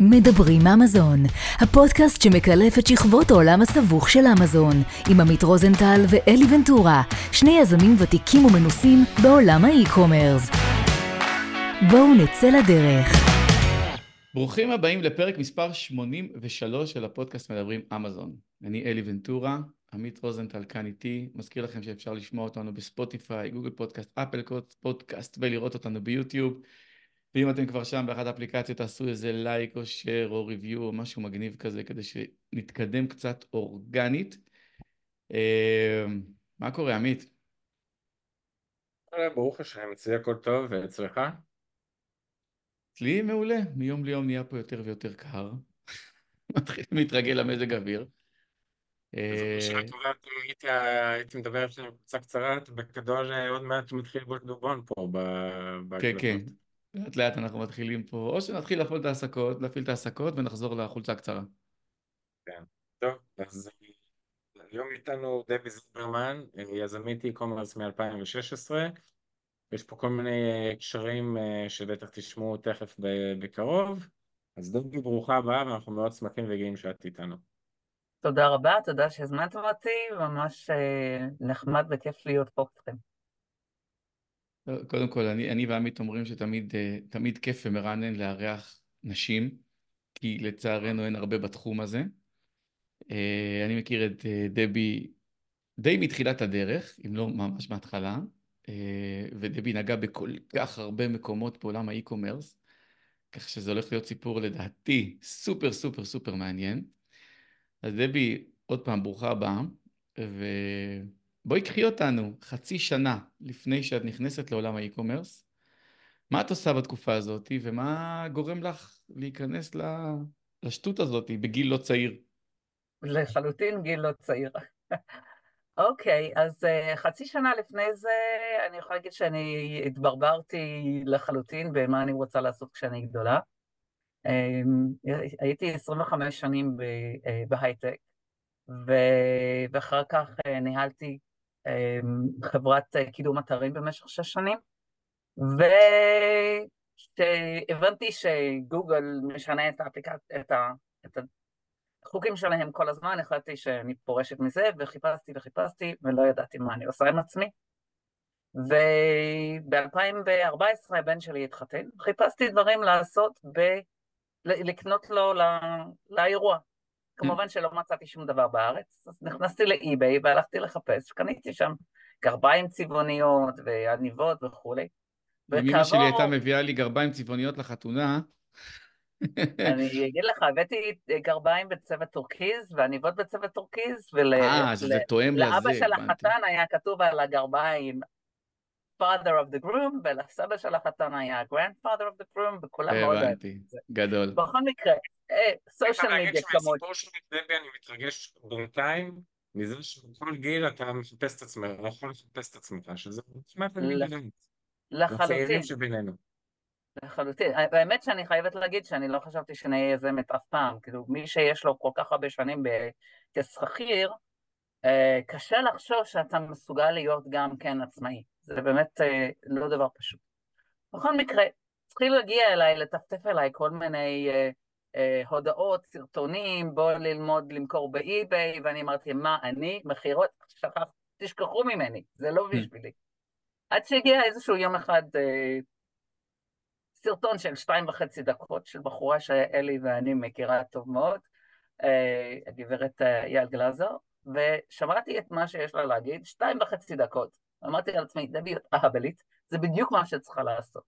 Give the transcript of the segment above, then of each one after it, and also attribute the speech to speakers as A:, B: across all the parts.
A: מדברים אמזון, הפודקאסט שמקלף את שכבות העולם הסבוך של אמזון, עם עמית רוזנטל ואלי ונטורה, שני יזמים ותיקים ומנוסים בעולם ה e-commerce. בואו נצא לדרך.
B: ברוכים הבאים לפרק מספר 83 של הפודקאסט מדברים אמזון. אני אלי ונטורה, עמית רוזנטל כאן איתי, מזכיר לכם שאפשר לשמוע אותנו בספוטיפיי, גוגל פודקאסט, אפל פודקאסט ולראות אותנו ביוטיוב. ואם אתם כבר שם באחת האפליקציות תעשו איזה לייק או שייר או ריוויו או משהו מגניב כזה כדי שנתקדם קצת אורגנית. אה, מה קורה עמית?
C: ברוך השם, אצלי הכל טוב ואצלך?
B: אצלי מעולה, מיום ליום נהיה פה יותר ויותר קר. מתחיל להתרגל למזג אוויר.
C: אה, הייתי מדבר עכשיו קצת קצרה, בגדול עוד מעט מתחיל לבוא דובון פה.
B: כן, כן. לאט לאט אנחנו מתחילים פה, או שנתחיל להפעיל את ההעסקות, להפעיל את ההעסקות ונחזור לחולצה הקצרה.
C: כן, טוב, אז היום איתנו דבי זיברמן, יזמית e-commerce מ-2016. יש פה כל מיני קשרים אה, שבטח תשמעו תכף בקרוב. אז דבי, ברוכה הבאה, ואנחנו מאוד שמחים וגאים שאת איתנו.
D: תודה רבה, תודה שהזמנתם אותי, ממש אה, נחמד וכיף להיות פה איתכם.
B: קודם כל, אני, אני ועמית אומרים שתמיד אה, כיף ומרענן לארח נשים, כי לצערנו אין הרבה בתחום הזה. אה, אני מכיר את אה, דבי די מתחילת הדרך, אם לא ממש מההתחלה, ודבי נגע בכל כך הרבה מקומות בעולם האי-קומרס, כך שזה הולך להיות סיפור לדעתי סופר סופר סופר מעניין. אז דבי, עוד פעם, ברוכה הבאה, ו... בואי קחי אותנו חצי שנה לפני שאת נכנסת לעולם האי-קומרס. מה את עושה בתקופה הזאת ומה גורם לך להיכנס לשטות הזאת בגיל לא צעיר?
D: לחלוטין גיל לא צעיר. אוקיי, okay, אז uh, חצי שנה לפני זה אני יכולה להגיד שאני התברברתי לחלוטין במה אני רוצה לעשות כשאני גדולה. Um, הייתי 25 שנים uh, בהייטק, ואחר כך uh, ניהלתי חברת אה, קידום אתרים במשך שש שנים, וכשהבנתי שגוגל משנה את האפליקציה, את, ה... את החוקים שלהם כל הזמן, החלטתי שאני פורשת מזה, וחיפשתי וחיפשתי, ולא ידעתי מה אני עושה עם עצמי. וב-2014 הבן שלי התחתן, חיפשתי דברים לעשות, ב... לקנות לו לא... לאירוע. כמובן שלא מצאתי שום דבר בארץ, אז נכנסתי לאי-ביי והלכתי לחפש, קניתי שם גרביים צבעוניות ועניבות וכולי.
B: אמא שלי הייתה מביאה לי גרביים צבעוניות לחתונה...
D: אני אגיד לך, הבאתי גרביים בצבע טורקיז ועניבות בצבע טורקיז, ולאבא של החתן היה כתוב על הגרביים father of the groom, ולסבא של החתן היה grandfather of the groom, וכולם מאוד
B: הבנתי, גדול.
D: בכל מקרה, סושיאל מדיה כמות.
C: הסיפור שלי, דבי, אני מתרגש בינתיים מזה שבכל גיל אתה מחפש את עצמך, אתה יכול לחפש את עצמך, שזה כמעט באמת.
D: לחלוטין.
C: שבינינו.
D: לחלוטין. האמת שאני חייבת להגיד שאני לא חשבתי שאני אהיה יזמת אף פעם. כאילו, מי שיש לו כל כך הרבה שנים כשכיר, אה, קשה לחשוב שאתה מסוגל להיות גם כן עצמאי. זה באמת אה, לא דבר פשוט. בכל מקרה, התחילו להגיע אליי, לטפטף אליי כל מיני אה, הודעות, סרטונים, בואו ללמוד למכור באי-ביי, ואני אמרתי, מה, אני? מכירות? שכח, תשכחו ממני, זה לא כן. בשבילי. עד שהגיע איזשהו יום אחד אה, סרטון של שתיים וחצי דקות של בחורה שאלי ואני מכירה טוב מאוד, אה, הגברת אה, יעל גלזר, ושמעתי את מה שיש לה להגיד, שתיים וחצי דקות. אמרתי לעצמי, דבי, את אהבלית, זה בדיוק מה שצריכה לעשות.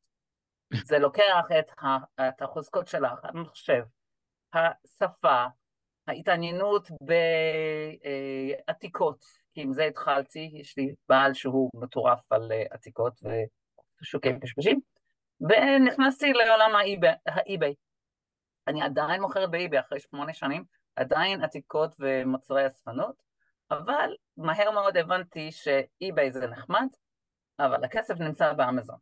D: זה לוקח את, ה, את החוזקות שלך, המחשב, השפה, ההתעניינות בעתיקות, כי עם זה התחלתי, יש לי בעל שהוא מטורף על אה, עתיקות ושוקי פשפשים, ונכנסתי לעולם האי-ביי. אני עדיין מוכרת באי-ביי אחרי שמונה שנים, עדיין עתיקות ומוצרי אספנות, אבל מהר מאוד הבנתי שאי-ביי זה נחמד, אבל הכסף נמצא באמזון,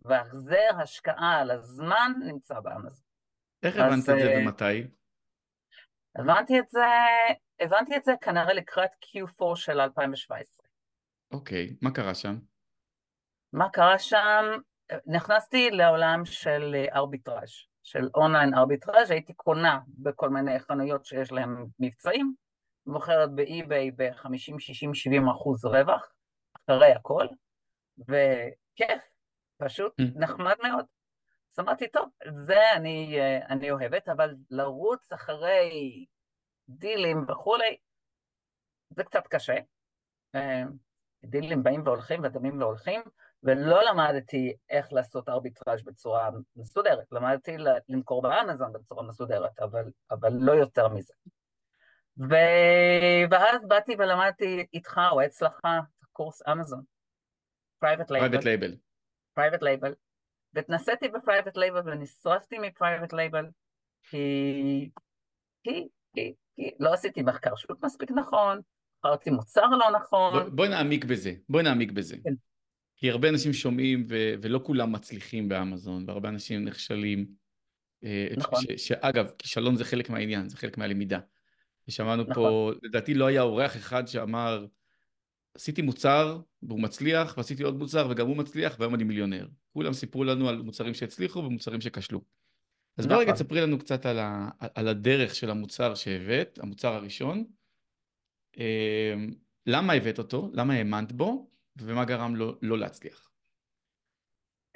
D: והחזר השקעה על הזמן נמצא באמזון.
B: איך הבנת את זה אה, ומתי?
D: הבנתי את זה, הבנתי את זה כנראה לקראת Q4 של 2017.
B: אוקיי, מה קרה שם?
D: מה קרה שם? נכנסתי לעולם של ארביטראז', של אונליין ארביטראז' הייתי קונה בכל מיני חנויות שיש להם מבצעים, מוכרת באי-ביי ב-50, 60, 70 אחוז רווח, אחרי הכל, וכיף, פשוט. נחמד מאוד. אז אמרתי, טוב, זה אני, אני אוהבת, אבל לרוץ אחרי דילים וכולי, זה קצת קשה. אה, דילים באים והולכים ודמים והולכים, ולא למדתי איך לעשות ארביטראז' בצורה מסודרת, למדתי למכור באמזון בצורה מסודרת, אבל, אבל לא יותר מזה. ו... ואז באתי ולמדתי איתך או אצלך קורס אמזון, private label. private label. והתנסיתי ב private label ונשרפתי מ private label כי... כי... כי... כי לא עשיתי מחקר שוק מספיק נכון, בחרתי מוצר לא נכון.
B: בואי בוא נעמיק בזה, בואי נעמיק בזה. כן. כי הרבה אנשים שומעים ו- ולא כולם מצליחים באמזון, והרבה אנשים נכשלים. אה, נכון. ש- שאגב, כישלון זה חלק מהעניין, זה חלק מהלמידה. ושמענו נכון. פה, לדעתי לא היה אורח אחד שאמר, עשיתי מוצר והוא מצליח, ועשיתי עוד מוצר וגם הוא מצליח, והיום אני מיליונר. כולם סיפרו לנו על מוצרים שהצליחו ומוצרים שכשלו. אז נכון. בואי רגע תספרי לנו קצת על, ה- על הדרך של המוצר שהבאת, המוצר הראשון. אה, למה הבאת אותו? למה האמנת בו? ומה גרם לו לא להצליח?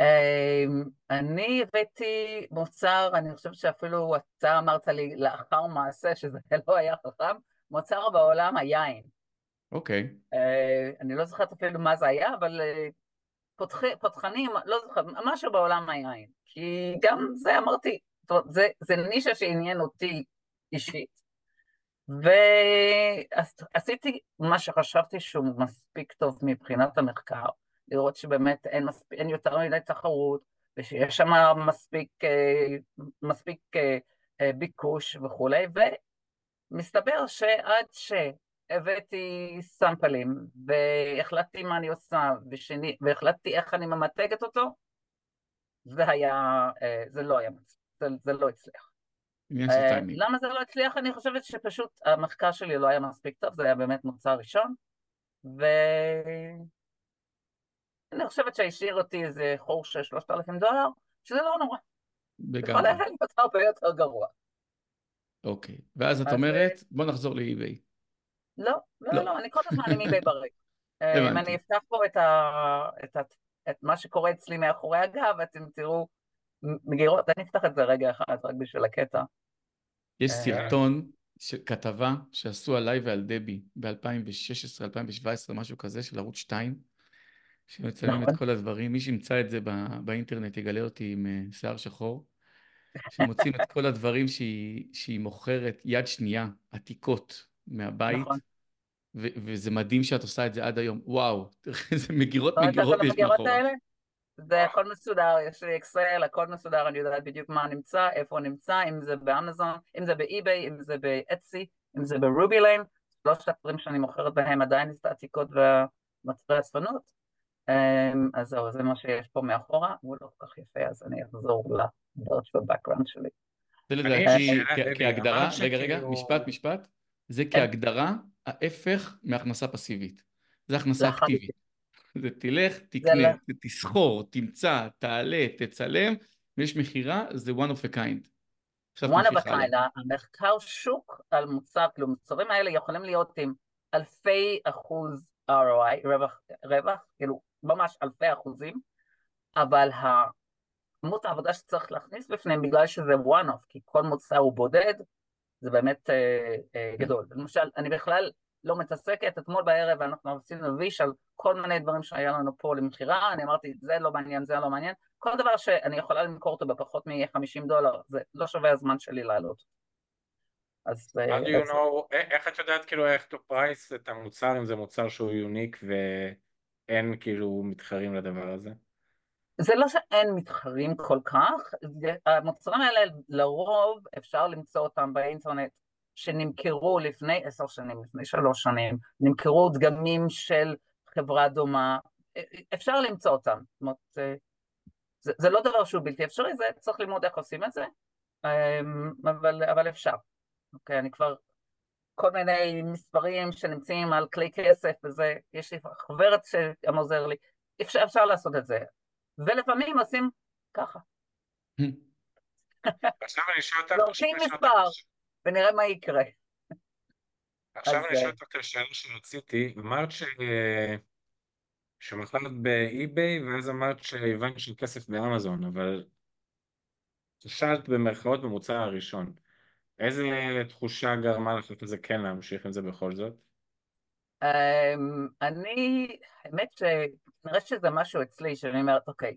D: אמ, אני הבאתי מוצר, אני חושבת שאפילו אתה אמרת לי לאחר מעשה שזה לא היה חכם, מוצר בעולם היין.
B: אוקיי.
D: אה, אני לא זוכרת אפילו מה זה היה, אבל אה, פותח, פותחנים, לא זוכרת, משהו בעולם היין. כי גם זה אמרתי, זה, זה נישה שעניין אותי אישית. ועשיתי מה שחשבתי שהוא מספיק טוב מבחינת המחקר, לראות שבאמת אין, מספיק, אין יותר מדי תחרות, ושיש שם מספיק, אה, מספיק ביקוש וכולי, ומסתבר שעד שהבאתי סאמפלים, והחלטתי מה אני עושה, ושני, והחלטתי איך אני ממתגת אותו, זה היה, זה לא היה, זה, זה לא הצליח. אה, למה זה לא הצליח? אני חושבת שפשוט המחקר שלי לא היה מספיק טוב, זה היה באמת מוצר ראשון, ואני חושבת שהשאיר אותי איזה חור של שלושת אלפים דולר, שזה לא נורא. לגמרי. יכול היה להיות הרבה יותר גרוע.
B: אוקיי, ואז את אומרת, בוא נחזור לאי-ביי.
D: לא, לא, לא, לא, אני כל הזמן עם אי-ביי ברקע. אה, אם אני אפתח פה את, מה שקורה אצלי מאחורי הגב, אתם תראו מגירות, אני אפתח את זה רגע אחד רק בשביל הקטע.
B: יש אה, סרטון, כתבה שעשו עליי ועל דבי ב-2016, 2017, משהו כזה, של ערוץ 2, שמצלמים את נכון. כל הדברים. מי שימצא את זה באינטרנט יגלה אותי עם אה, שיער שחור, שמוצאים את כל הדברים שהיא, שהיא מוכרת יד שנייה, עתיקות, מהבית. נכון. וזה מדהים שאת עושה את זה עד היום. וואו, איזה מגירות מגירות יש מאחורה.
D: זה הכל מסודר, יש לי אקסל, הכל מסודר, אני יודעת בדיוק מה נמצא, איפה נמצא, אם זה באמזון, אם זה באי-ביי, אם זה ב Etsy, אם זה ב Ruby Lane, שלושת הדברים שאני מוכרת בהם עדיין את העתיקות ומוצרי אספנות. אמ, אז זהו, זה מה שיש פה מאחורה, הוא לא כל כך יפה, אז אני אחזור לדעות של ה background שלי.
B: זה לדעתי כהגדרה, רגע רגע, משפט משפט, זה כן. כהגדרה ההפך מהכנסה פסיבית, זה הכנסה אקטיבית. זה תלך, תקנה, לא. תסחור, תמצא, תעלה, תצלם, ויש מכירה, זה one of a kind.
D: one of a kind, המחקר שוק על מוצר, כאילו המוצרים האלה יכולים להיות עם אלפי אחוז ROI, רווח, רווח, כאילו ממש אלפי אחוזים, אבל כמות העבודה שצריך להכניס בפניהם בגלל שזה one off, כי כל מוצר הוא בודד, זה באמת אה, אה, גדול. למשל, אני בכלל לא מתעסקת, אתמול בערב אנחנו עשינו ויש על כל מיני דברים שהיה לנו פה למכירה, אני אמרתי זה לא מעניין, זה לא מעניין, כל דבר שאני יכולה למכור אותו בפחות מ-50 דולר, זה לא שווה הזמן שלי לעלות.
C: אז... אה, How do you know, איך את יודעת כאילו איך to price את המוצר, אם זה מוצר שהוא יוניק ואין כאילו מתחרים לדבר הזה?
D: זה לא שאין מתחרים כל כך, המוצרים האלה לרוב אפשר למצוא אותם באינטרנט שנמכרו לפני עשר שנים, לפני שלוש שנים, נמכרו דגמים של חברה דומה, אפשר למצוא אותם, זאת אומרת, זה, זה לא דבר שהוא בלתי אפשרי, זה צריך ללמוד איך עושים את זה, אמ, אבל, אבל אפשר. אוקיי, אני כבר, כל מיני מספרים שנמצאים על כלי כסף וזה, יש לי חוברת שגם עוזר לי, אפשר, אפשר לעשות את זה, ולפעמים עושים ככה.
C: עכשיו אני אשאל אותך...
D: זורקים מספר, ונראה מה יקרה.
C: עכשיו אני אשאל אותך את השאלה שרציתי, אמרת ש... שמכרת באי-ביי, ואז אמרת שהבנת של כסף באמזון, אבל שאלת במרכאות במוצר הראשון. איזה תחושה גרמה לך לזה כן להמשיך עם זה בכל זאת?
D: אמ, אני, האמת שנראה שזה משהו אצלי, שאני אומרת, אוקיי,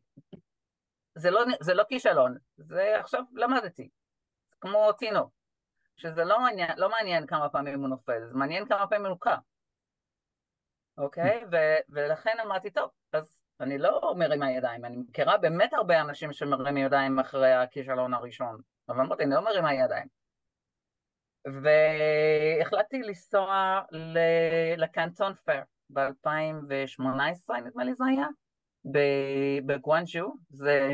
D: זה לא, זה לא כישלון, זה עכשיו למדתי, זה כמו תינוק, שזה לא מעניין, לא מעניין כמה פעמים הוא נופל, זה מעניין כמה פעמים הוא קם, אוקיי? ו- ולכן אמרתי, טוב, אז אני לא מרימה ידיים, אני מכירה באמת הרבה אנשים שמרימים ידיים אחרי הכישלון הראשון, אבל אמרתי, אני לא מרימה ידיים. והחלטתי לנסוע לקנטון פר ב-2018, נדמה לי זה היה, בגואנג'ו, זה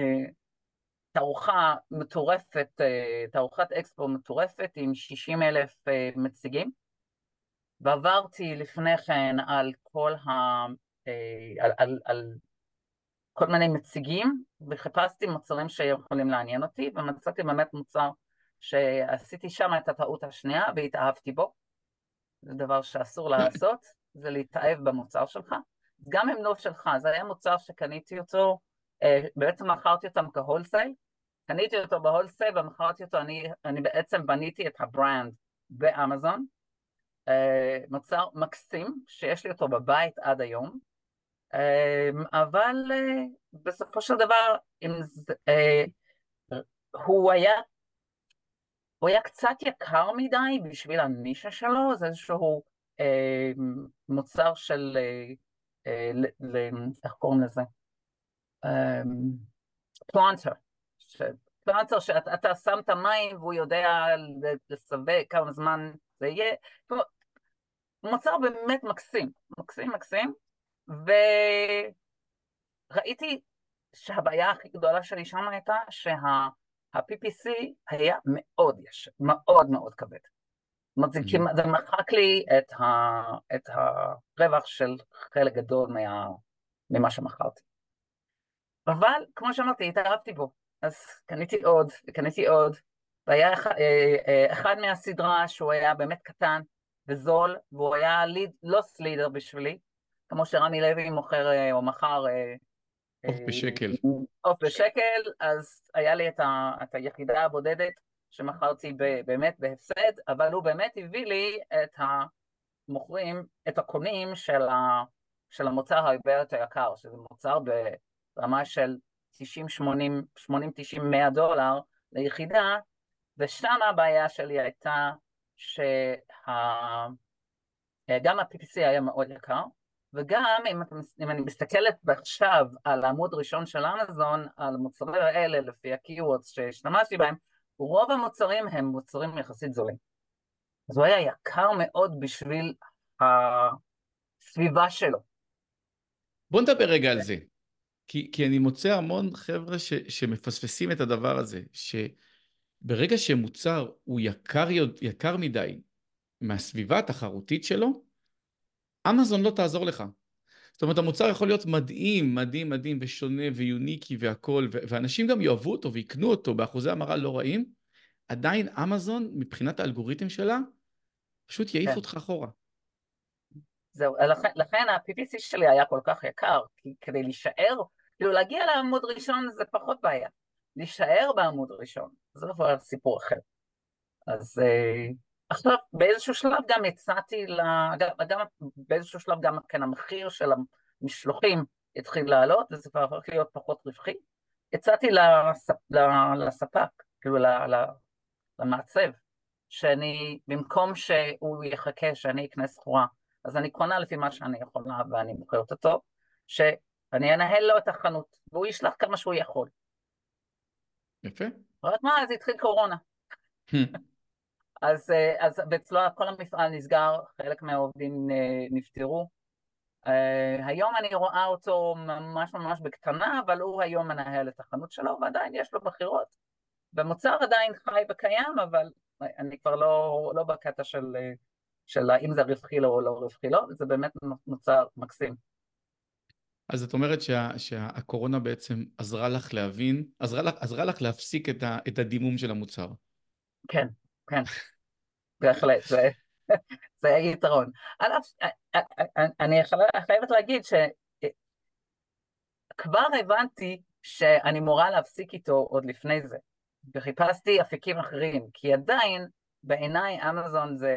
D: תערוכה מטורפת, אה, תערוכת אקספו מטורפת עם 60 אלף אה, מציגים, ועברתי לפני כן על כל ה... אה, על, על, על כל מיני מציגים, וחיפשתי מוצרים שיכולים לעניין אותי, ומצאתי באמת מוצר שעשיתי שם את הטעות השנייה והתאהבתי בו. זה דבר שאסור לעשות, זה להתאהב במוצר שלך. גם אם לא שלך, זה היה מוצר שקניתי אותו, אה, בעצם מכרתי אותם כ wholesale, קניתי אותו ב wholesale ומכרתי אותו, אני, אני בעצם בניתי את ה brand באמזון, אה, מוצר מקסים שיש לי אותו בבית עד היום, אה, אבל בסופו של דבר הוא היה הוא היה קצת יקר מדי בשביל הנישה שלו, זה איזשהו מוצר של, אה, אה, איך קוראים לזה? אה, פלנטר. פלנטר שאתה שם את המים והוא יודע לסווג כמה זמן זה יהיה. מוצר באמת מקסים, מקסים מקסים, וראיתי שהבעיה הכי גדולה שלי שם הייתה שה... ה-PPC היה מאוד ישר, מאוד מאוד כבד. זאת אומרת, זה, mm-hmm. זה מחק לי את, ה, את הרווח של חלק גדול מה, ממה שמכרתי. אבל כמו שאמרתי, התאהבתי בו, אז קניתי עוד, וקניתי עוד, והיה אחד, אה, אה, אחד מהסדרה שהוא היה באמת קטן וזול, והוא היה ליד, לא סלידר בשבילי, כמו שרמי לוי מוכר אה, או מכר
B: עוף בשקל.
D: עוף בשקל, אז היה לי את, ה, את היחידה הבודדת שמכרתי באמת בהפסד, אבל הוא באמת הביא לי את המוכרים, את הקונים של, ה, של המוצר הרבה יותר יקר, שזה מוצר ברמה של 90, 80, 80, 90, 100 דולר ליחידה, ושם הבעיה שלי הייתה שגם ה-PPC היה מאוד יקר, וגם אם, אם אני מסתכלת עכשיו על העמוד ראשון של אמזון, על המוצרים האלה לפי ה-Keywords שהשתמשתי בהם, רוב המוצרים הם מוצרים יחסית זולים. אז הוא היה יקר מאוד בשביל הסביבה שלו.
B: בוא נדבר רגע על זה. כי, כי אני מוצא המון חבר'ה ש, שמפספסים את הדבר הזה, שברגע שמוצר הוא יקר, יקר מדי מהסביבה התחרותית שלו, אמזון לא תעזור לך. זאת אומרת, המוצר יכול להיות מדהים, מדהים, מדהים ושונה ויוניקי והכול, ואנשים גם יאהבו אותו ויקנו אותו באחוזי המרה לא רעים, עדיין אמזון, מבחינת האלגוריתם שלה, פשוט יעיף כן. אותך אחורה.
D: זהו, לכן, לכן ה-PPC שלי היה כל כך יקר, כי כדי להישאר, כאילו להגיע לעמוד ראשון זה פחות בעיה. להישאר בעמוד ראשון, זה כבר סיפור אחר. אז... עכשיו, באיזשהו שלב גם הצעתי, גם, גם באיזשהו שלב גם כן המחיר של המשלוחים התחיל לעלות, וזה כבר הפך להיות פחות רווחי. הצעתי לספ, לספק, כאילו למעצב, שאני, במקום שהוא יחכה שאני אקנה סחורה, אז אני קונה לפי מה שאני יכולה ואני מוכרת אותו, שאני אנהל לו את החנות, והוא ישלח כמה שהוא יכול.
B: יפה.
D: רק מה, אז התחיל קורונה. אז, אה, אז אצלו כל המפעל נסגר, חלק מהעובדים אה, נפטרו. אה, היום אני רואה אותו ממש ממש בקטנה, אבל הוא היום מנהל את החנות שלו ועדיין יש לו מכירות. והמוצר עדיין חי וקיים, אבל אני כבר לא, לא בקטע של, של האם זה רווחי לו או לא רווחי לו, זה באמת מוצר מקסים.
B: אז את אומרת שה, שהקורונה בעצם עזרה לך להבין, עזרה לך, עזרה לך להפסיק את, ה, את הדימום של המוצר.
D: כן, כן, בהחלט, זה, זה היתרון. אני חייבת להגיד שכבר הבנתי שאני מורה להפסיק איתו עוד לפני זה, וחיפשתי אפיקים אחרים, כי עדיין בעיניי אמזון זה,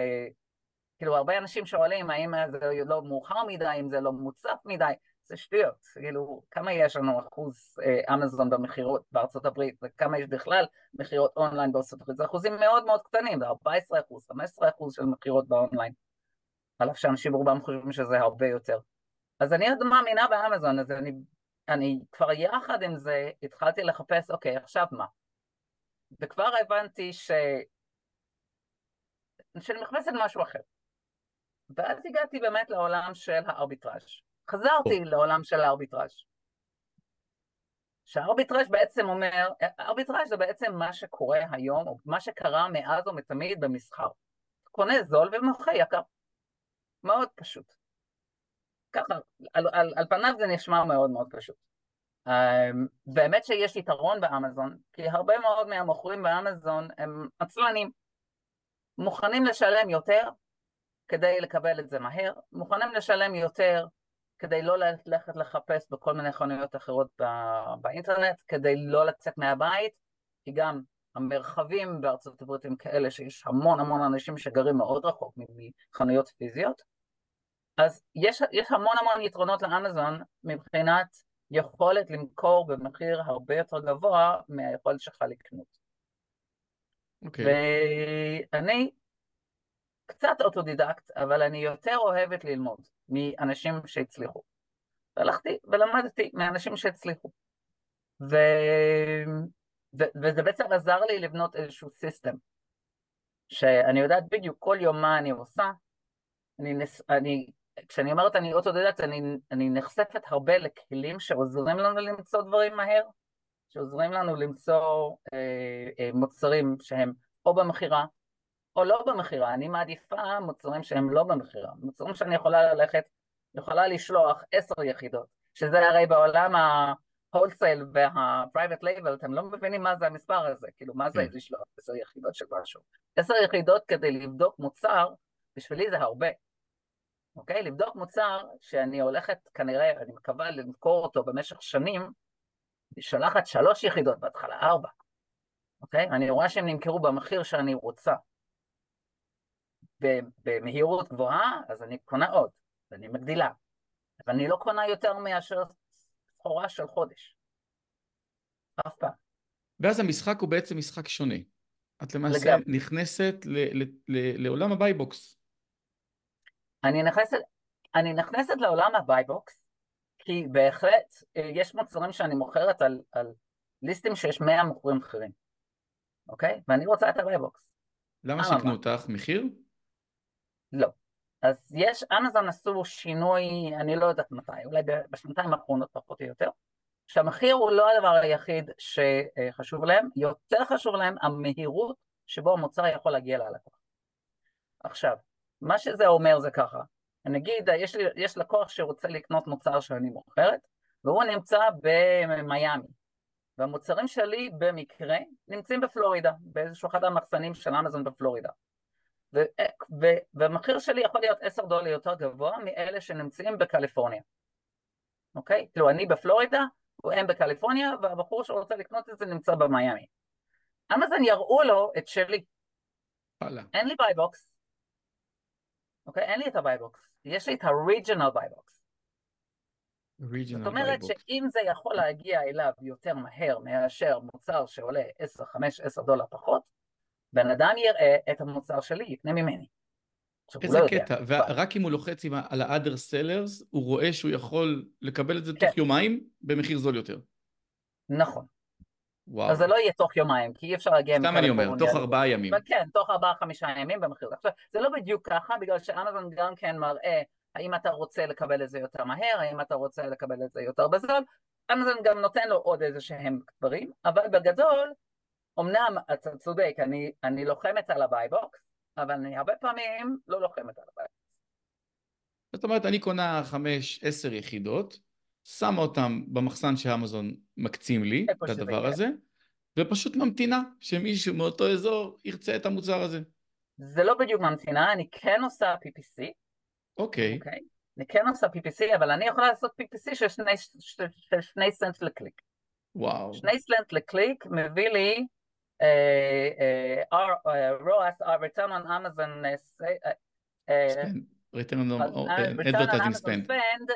D: כאילו הרבה אנשים שואלים האם זה לא מאוחר מדי, אם זה לא מוצף מדי, זה שטויות, כאילו כמה יש לנו אחוז אה, אמזון במכירות בארצות הברית וכמה יש בכלל מכירות אונליין בארצות הברית, זה אחוזים מאוד מאוד קטנים, זה 14 אחוז, 15 אחוז של מכירות באונליין, על אף שאנשים רובם חושבים שזה הרבה יותר. אז אני עוד מאמינה באמזון, אז אני, אני כבר יחד עם זה התחלתי לחפש, אוקיי, עכשיו מה? וכבר הבנתי ש... שאני מחפשת משהו אחר. ואז הגעתי באמת לעולם של הארביטראז'. חזרתי. לעולם של הארביטראז'. שהארביטראז' בעצם אומר, ארביטראז' זה בעצם מה שקורה היום, או מה שקרה מאז ומתמיד במסחר. קונה זול ומוכר יקר. מאוד פשוט. ככה, על, על, על פניו זה נשמע מאוד מאוד פשוט. אמ, באמת שיש יתרון באמזון, כי הרבה מאוד מהמוכרים באמזון הם עצלנים. מוכנים לשלם יותר כדי לקבל את זה מהר, מוכנים לשלם יותר כדי לא ללכת לחפש בכל מיני חנויות אחרות באינטרנט, כדי לא לצאת מהבית, כי גם המרחבים בארצות הברית הם כאלה שיש המון המון אנשים שגרים מאוד רחוק מחנויות פיזיות. אז יש, יש המון המון יתרונות לאמזון מבחינת יכולת למכור במחיר הרבה יותר גבוה מהיכולת שלך לקנות.
B: אוקיי. Okay.
D: ואני קצת אוטודידקט, אבל אני יותר אוהבת ללמוד מאנשים שהצליחו. והלכתי ולמדתי מאנשים שהצליחו. ו... ו... וזה בעצם עזר לי לבנות איזשהו system, שאני יודעת בדיוק כל יום מה אני עושה. אני, נס... אני... כשאני אומרת אני אוטודידקט, אני, אני נחשפת הרבה לכלים שעוזרים לנו למצוא דברים מהר, שעוזרים לנו למצוא אה, אה, מוצרים שהם או במכירה או לא במכירה, אני מעדיפה מוצרים שהם לא במכירה, מוצרים שאני יכולה ללכת, יכולה לשלוח עשר יחידות, שזה הרי בעולם ה-wholesale וה-private label, אתם לא מבינים מה זה המספר הזה, כאילו מה זה כן. לשלוח עשר יחידות של משהו. עשר יחידות כדי לבדוק מוצר, בשבילי זה הרבה. אוקיי? לבדוק מוצר שאני הולכת כנראה, אני מקווה למכור אותו במשך שנים, היא שולחת שלוש יחידות בהתחלה, ארבע. אוקיי? אני רואה שהם נמכרו במחיר שאני רוצה. במהירות גבוהה, אז אני קונה עוד, ואני מגדילה. אבל אני לא קונה יותר מאשר סחורה של חודש. אף פעם.
B: ואז המשחק הוא בעצם משחק שונה. את למעשה לגב. נכנסת ל- ל- ל- לעולם הבייבוקס.
D: אני נכנסת, אני נכנסת לעולם ה buy box, כי בהחלט אה, יש מוצרים שאני מוכרת על, על listing שיש 100 מוכרים אחרים, אוקיי? ואני רוצה את ה buy box.
B: למה שיקנו אותך? מחיר?
D: לא. אז יש, אמזון עשו שינוי, אני לא יודעת מתי, אולי בשנתיים האחרונות פחות או יותר, שהמחיר הוא לא הדבר היחיד שחשוב להם, יותר חשוב להם המהירות שבו המוצר יכול להגיע ללקוח. עכשיו, מה שזה אומר זה ככה, נגיד יש, לי, יש לקוח שרוצה לקנות מוצר שאני מוכרת, והוא נמצא במיאמי, והמוצרים שלי במקרה נמצאים בפלורידה, באיזשהו אחד המחסנים של אמזון בפלורידה. והמחיר שלי יכול להיות עשר דולר יותר גבוה מאלה שנמצאים בקליפורניה. אוקיי? כאילו אני בפלורידה, הם בקליפורניה, והבחור שרוצה לקנות את זה נמצא במיאמי. אמזון יראו לו את שלי.
B: וואלה.
D: אין לי buy box. אוקיי? אין לי את ה buy box. יש לי את ה-regional buy box. זאת אומרת שאם זה יכול להגיע אליו יותר מהר מאשר מוצר שעולה 10, 5, 10 דולר פחות, בן אדם יראה את המוצר שלי, יקנה ממני.
B: איזה לא קטע, ורק אם הוא לוחץ על ה-other sellers, הוא רואה שהוא יכול לקבל את זה כן. תוך יומיים במחיר זול יותר.
D: נכון. וואו. אז זה לא יהיה תוך יומיים, כי אי אפשר להגיע...
B: סתם אני אומר, תוך ארבעה ימים.
D: כן, תוך ארבעה חמישה ימים במחיר. עכשיו, זה לא בדיוק ככה, בגלל שאמזון גם כן מראה האם אתה רוצה לקבל את זה יותר מהר, האם אתה רוצה לקבל את זה יותר בזול. אמזון גם נותן לו עוד איזה שהם דברים, אבל בגדול, אמנם אתה צודק, אני, אני לוחמת על ה buy box, אבל אני הרבה פעמים לא לוחמת על ה buy box.
B: זאת אומרת, אני קונה חמש, עשר יחידות, שמה אותם במחסן שאמזון מקצים לי, את הדבר. הזה, ופשוט ממתינה שמישהו מאותו אזור ירצה את המוצר הזה.
D: זה לא בדיוק ממתינה, אני כן עושה PPC,
B: אוקיי,
D: אוקיי? אני כן עושה PPC, אבל אני יכולה לעשות PPC של שני, של, שני סנט לקליק.
B: וואו.
D: שני סנט לקליק מביא לי ROAS, אה, return on Amazon, אה, אה, אה,
B: Spend. return on advertising
D: Amazon
B: spend.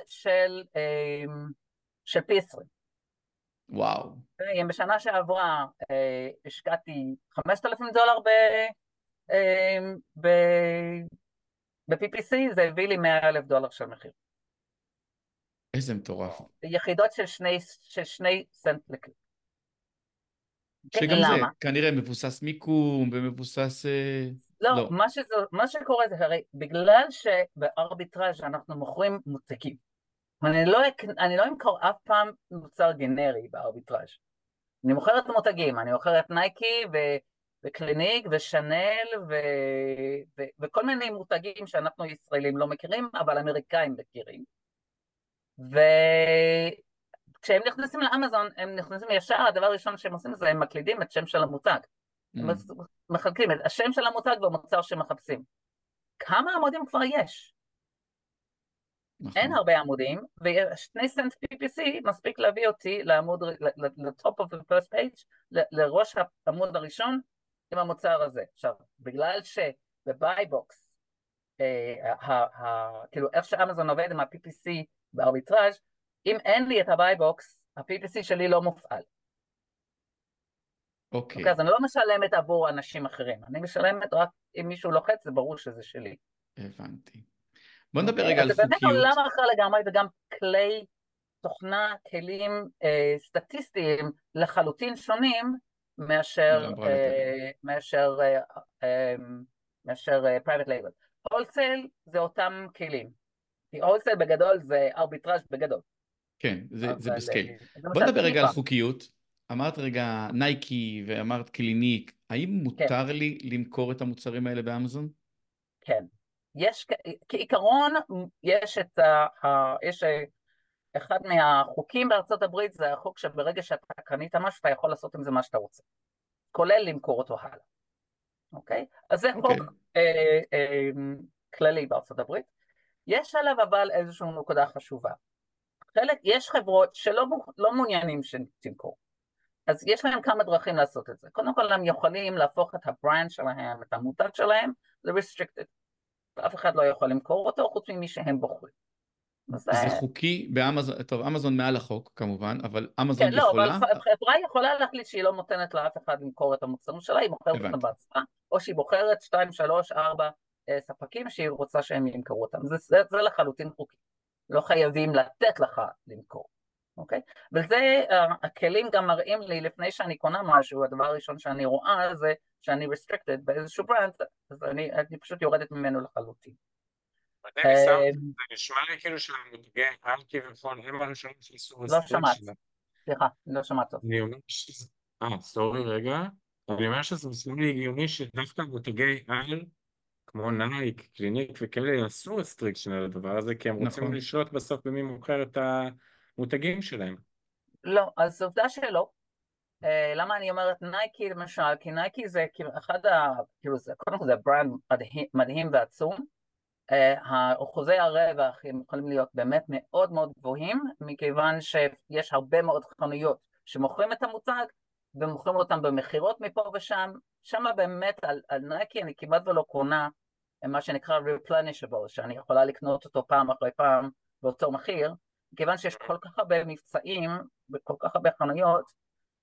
D: של, פי 20.
B: וואו.
D: אם בשנה שעברה השקעתי 5,000 דולר ב-PPC, זה הביא לי 100,000 דולר של מחיר.
B: איזה מטורף.
D: יחידות של שני, של שני סנט לקליק.
B: שגם זה
D: למה?
B: כנראה מבוסס מיקום ומבוסס... אה,
D: לא,
B: לא.
D: מה, שזה, מה שקורה זה הרי בגלל שבארביטראז' אנחנו מוכרים מותגים. אני לא, אני לא אמכור אף פעם מוצר גנרי בארביטראז'. אני מוכרת מותגים, אני מוכרת נייקי ו, וקליניק ושנל ו, ו, וכל מיני מותגים שאנחנו ישראלים לא מכירים, אבל אמריקאים מכירים. וכשהם נכנסים לאמזון, הם נכנסים ישר, הדבר הראשון שהם עושים זה הם מקלידים את שם של המותג. הם
B: mm,
D: מחלקים את השם של המותג והמוצר שמחפשים. כמה עמודים כבר יש?
B: נכון.
D: אין הרבה עמודים, ושני סנט PPC מספיק להביא אותי לעמוד, ל-top of the first page, לראש העמוד הראשון עם המוצר הזה. עכשיו, בגלל שב buy box, אה, ה- ה- כאילו איך שאמזון עובד עם ה-PPC בארביטראז', אם אין לי את ה buy box, ה-PPC שלי לא מופעל.
B: אוקיי.
D: אוקיי, אז אני לא משלמת עבור אנשים אחרים, אני משלמת רק אם מישהו לוחץ, זה ברור שזה שלי.
B: הבנתי. בוא נדבר רגע על
D: אז זה באמת
B: חוקיות.
D: עולם אחר לגמרי, וגם כלי תוכנה, כלים אה, סטטיסטיים לחלוטין שונים מאשר,
B: לעברה
D: אה, מאשר, אה, אה, מאשר אה, private label. wholesale זה אותם כלים. כי wholesale בגדול זה ארביטראז' בגדול.
B: כן, זה, זה
D: ב
B: scale.
D: אה,
B: בוא נדבר רגע על. חוקיות. אמרת רגע נייקי ואמרת קליניק, האם מותר לי למכור את המוצרים האלה באמזון?
D: כן. יש, כעיקרון, יש את ה... ה- יש אה, אחד מהחוקים בארצות הברית, זה החוק שברגע שאתה קנית משהו, אתה יכול לעשות עם זה מה שאתה רוצה. כולל למכור אותו הלאה. אוקיי? אז זה
B: אוקיי.
D: חוק אה, אה, כללי בארצות הברית. יש עליו אבל איזושהי נקודה חשובה. חלק, יש חברות שלא לא מעוניינים שתמכור. אז יש להם כמה דרכים לעשות את זה. קודם כל הם יכולים להפוך את ה brand שלהם, את המותג שלהם, ל-restricted. ואף אחד לא יכול למכור אותו חוץ ממי שהם בוחרים.
B: זה חוקי באמזון, טוב, אמזון מעל החוק כמובן, אבל אמזון
D: כן, לא, אבל
B: יכולה...
D: ח- חברה יכולה להחליט שהיא לא נותנת לאף אחד למכור את המוצרים שלה, היא מוכרת אותם. בעצמה, או שהיא בוחרת 2, 3, 4 ספקים שהיא רוצה שהם ימכרו אותם. זה, זה, זה לחלוטין חוקי. לא חייבים לתת לך למכור, אוקיי? וזה, אה, הכלים גם מראים לי, לפני שאני קונה משהו, הדבר הראשון שאני רואה זה שאני restricted באיזשהו ברנד, אז אני, אני פשוט יורדת ממנו לחלוטין. אה,
C: זה נשמע לי כאילו שהמותגי על כביכול הם הראשונים שעשו
D: לא שמעת. סליחה, לא שמעת.
C: אני אומר שזה... אה, sorry רגע. אני אומר שזה מסלול לי הגיוני שדווקא מותגי על, כמו נייק, קליניק וכאלה, יעשו restriction על הדבר הזה, כי הם רוצים
B: נכון.
C: לשלוט בסוף במי מוכר את המותגים שלהם.
D: לא, אז עובדה שלא. אה, למה אני אומרת נייקי למשל? כי נייקי זה כאילו אחד ה... כאילו זה, קודם כל זה brand מדהים, מדהים ועצום. אה, אחוזי הרווח הם יכולים להיות באמת מאוד מאוד גבוהים, מכיוון שיש הרבה מאוד חנויות שמוכרים את המותג ומוכרים אותם במכירות מפה ושם. שם באמת על, על נייקי אני כמעט ולא קונה מה שנקרא replenishable, שאני יכולה לקנות אותו פעם אחרי פעם באותו מחיר, מכיוון שיש כל כך הרבה מבצעים וכל כך הרבה חנויות,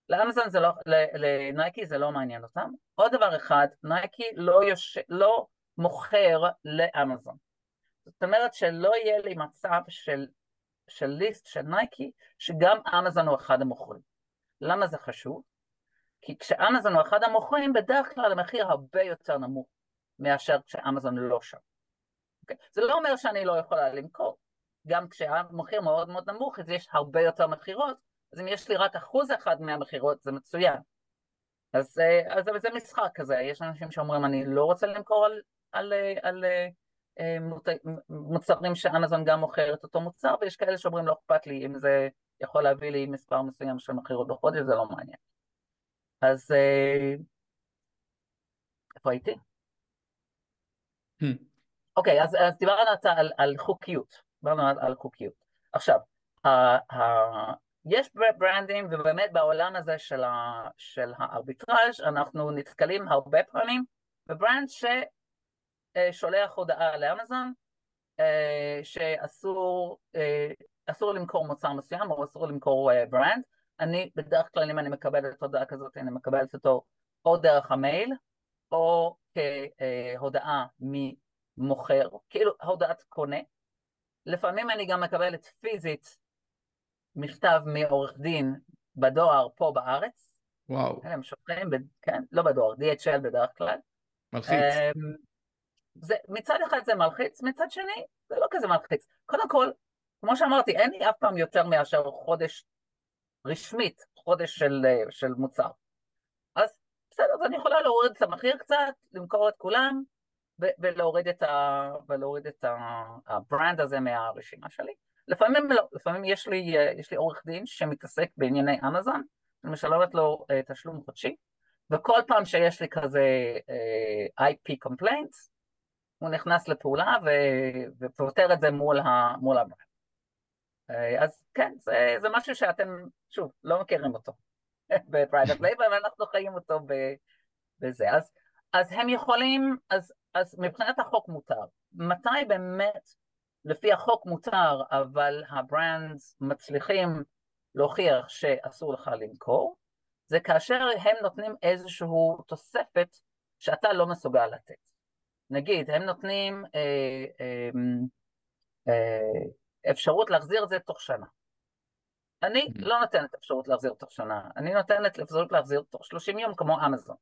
D: לאמזון זה לא, לנייקי זה לא מעניין אותם. עוד דבר אחד, נייקי לא, יוש... לא מוכר לאמזון. זאת אומרת שלא יהיה לי מצב של, של ליסט של נייקי, שגם אמזון הוא אחד המוכרים. למה זה חשוב? כי כשאמזון הוא אחד המוכרים, בדרך כלל המחיר הרבה יותר נמוך מאשר כשאמזון לא שם. Okay? זה לא אומר שאני לא יכולה למכור. גם כשהמחיר מאוד מאוד נמוך, אז יש הרבה יותר מכירות, אז אם יש לי רק אחוז אחד מהמכירות, זה מצוין. אז, אז זה משחק כזה, יש אנשים שאומרים, אני לא רוצה למכור על, על, על, אה, מוצרים שאמזון גם מוכרת אותו מוצר, ויש כאלה שאומרים לא אכפת לי אם זה יכול להביא לי מספר מסוים של מכירות בחודש, זה לא מעניין. אז אה, איפה הייתי? אוקיי, אז, אז דיברנו על, על חוקיות, דיברנו על, על חוקיות. עכשיו, ה, ה, יש ברנדים, ובאמת בעולם הזה של, ה, של הארביטראז' אנחנו נתקלים הרבה פעמים ב brand ששולח הודעה לאמזון אה, שאסור אסור למכור מוצר מסוים או אסור למכור brand. אני בדרך כלל אם אני מקבלת הודעה כזאת אני מקבלת אותו או דרך המייל או כהודעה ממוכר, כאילו הודעת קונה. לפעמים אני גם מקבלת פיזית מכתב מעורך דין בדואר פה בארץ.
B: וואו.
D: הם שולחים, כן, לא בדואר, DHL בדרך כלל.
B: מלחיץ. אמ,
D: זה, מצד אחד זה מלחיץ, מצד שני זה לא כזה מלחיץ. קודם כל, כמו שאמרתי, אין לי אף פעם יותר מאשר חודש רשמית, חודש של, של מוצר. בסדר, אז אני יכולה להוריד את המחיר קצת, למכור את כולם, ולהוריד את, ה, ולהוריד את ה brand הזה מהרשימה שלי. לפעמים לא, לפעמים יש לי, יש לי עורך דין שמתעסק בענייני אמזון, אני משלמת לו אה, תשלום חודשי, וכל פעם שיש לי כזה אה, IP complaints, הוא נכנס לפעולה ו, ופותר את זה מול, ה, מול ה brand. אה, אז כן, זה, זה משהו שאתם, שוב, לא מכירים אותו ב private label, ואנחנו חיים אותו בזה. אז, אז הם יכולים, אז, אז מבחינת החוק מותר. מתי באמת לפי החוק מותר, אבל ה brands מצליחים להוכיח שאסור לך למכור, זה כאשר הם נותנים איזושהי תוספת שאתה לא מסוגל לתת. נגיד, הם נותנים אה, אה, אה, אפשרות להחזיר את זה תוך שנה. אני mm-hmm. לא נותנת אפשרות להחזיר תוך שנה, אני נותנת אפשרות להחזיר תוך 30 יום כמו אמזון.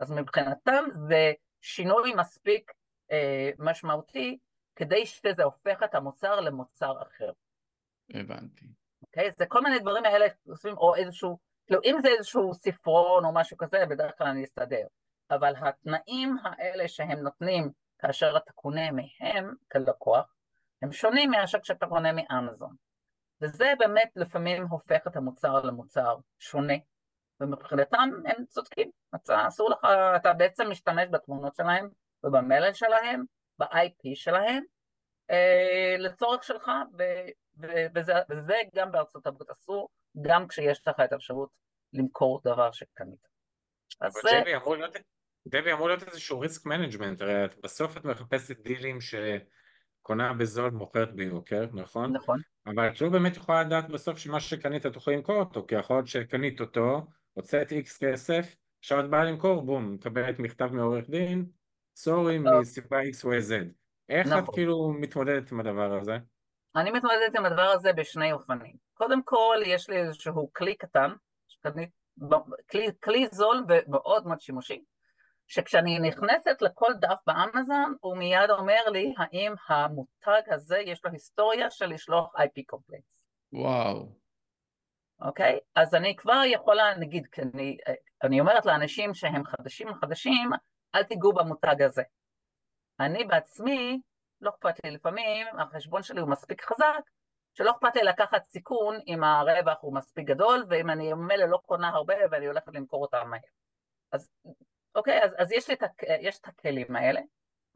D: אז מבחינתם זה שינוי מספיק אה, משמעותי כדי שזה הופך את המוצר למוצר אחר.
B: הבנתי.
D: אוקיי? זה כל מיני דברים האלה, או איזשהו, כאילו אם זה איזשהו ספרון או משהו כזה, בדרך כלל אני אסתדר. אבל התנאים האלה שהם נותנים כאשר אתה קונה מהם כלקוח, הם שונים מאשר כשאתה קונה מאמזון. וזה באמת לפעמים הופך את המוצר למוצר שונה. ומבחינתם הם צודקים, אתה, אסור לך, אתה בעצם משתמש בתמונות שלהם ובמלל שלהם ב-IP שלהם אה, לצורך שלך, ו, ו, וזה, וזה גם בארצות הברית אסור, גם כשיש לך את האפשרות למכור דבר שקנית.
C: אבל זה... דבי אמור להיות... דבי אמור להיות איזשהו risk management, הרי בסוף את מחפשת דילים שקונה בזול מוכרת ביוקר, נכון?
D: נכון.
C: אבל את לא באמת יכולה לדעת בסוף שמה שקנית יכולה למכור אותו, כי יכול להיות שקנית אותו, הוצאת איקס כסף, עכשיו את באה למכור, בום, מקבלת מכתב מעורך דין, סורי מסיבה X או Z. איך נכון. את כאילו מתמודדת עם הדבר הזה?
D: אני מתמודדת עם הדבר הזה בשני אופנים. קודם כל, יש לי איזשהו כלי קטן, שקנית, כלי, כלי זול ומאוד מאוד שימושי, שכשאני נכנסת לכל דף באמזון, הוא מיד אומר לי האם המותג הזה יש לו היסטוריה של לשלוח IP קומפלקס.
B: וואו.
D: אוקיי? אז אני כבר יכולה, נגיד, אני, אני אומרת לאנשים שהם חדשים חדשים, אל תיגעו במותג הזה. אני בעצמי, לא אכפת לי, לפעמים החשבון שלי הוא מספיק חזק, שלא אכפת לי לקחת סיכון אם הרווח הוא מספיק גדול, ואם אני ממילא לא קונה הרבה ואני הולכת למכור אותם מהר. אז אוקיי, אז, אז יש את, יש את הכלים האלה.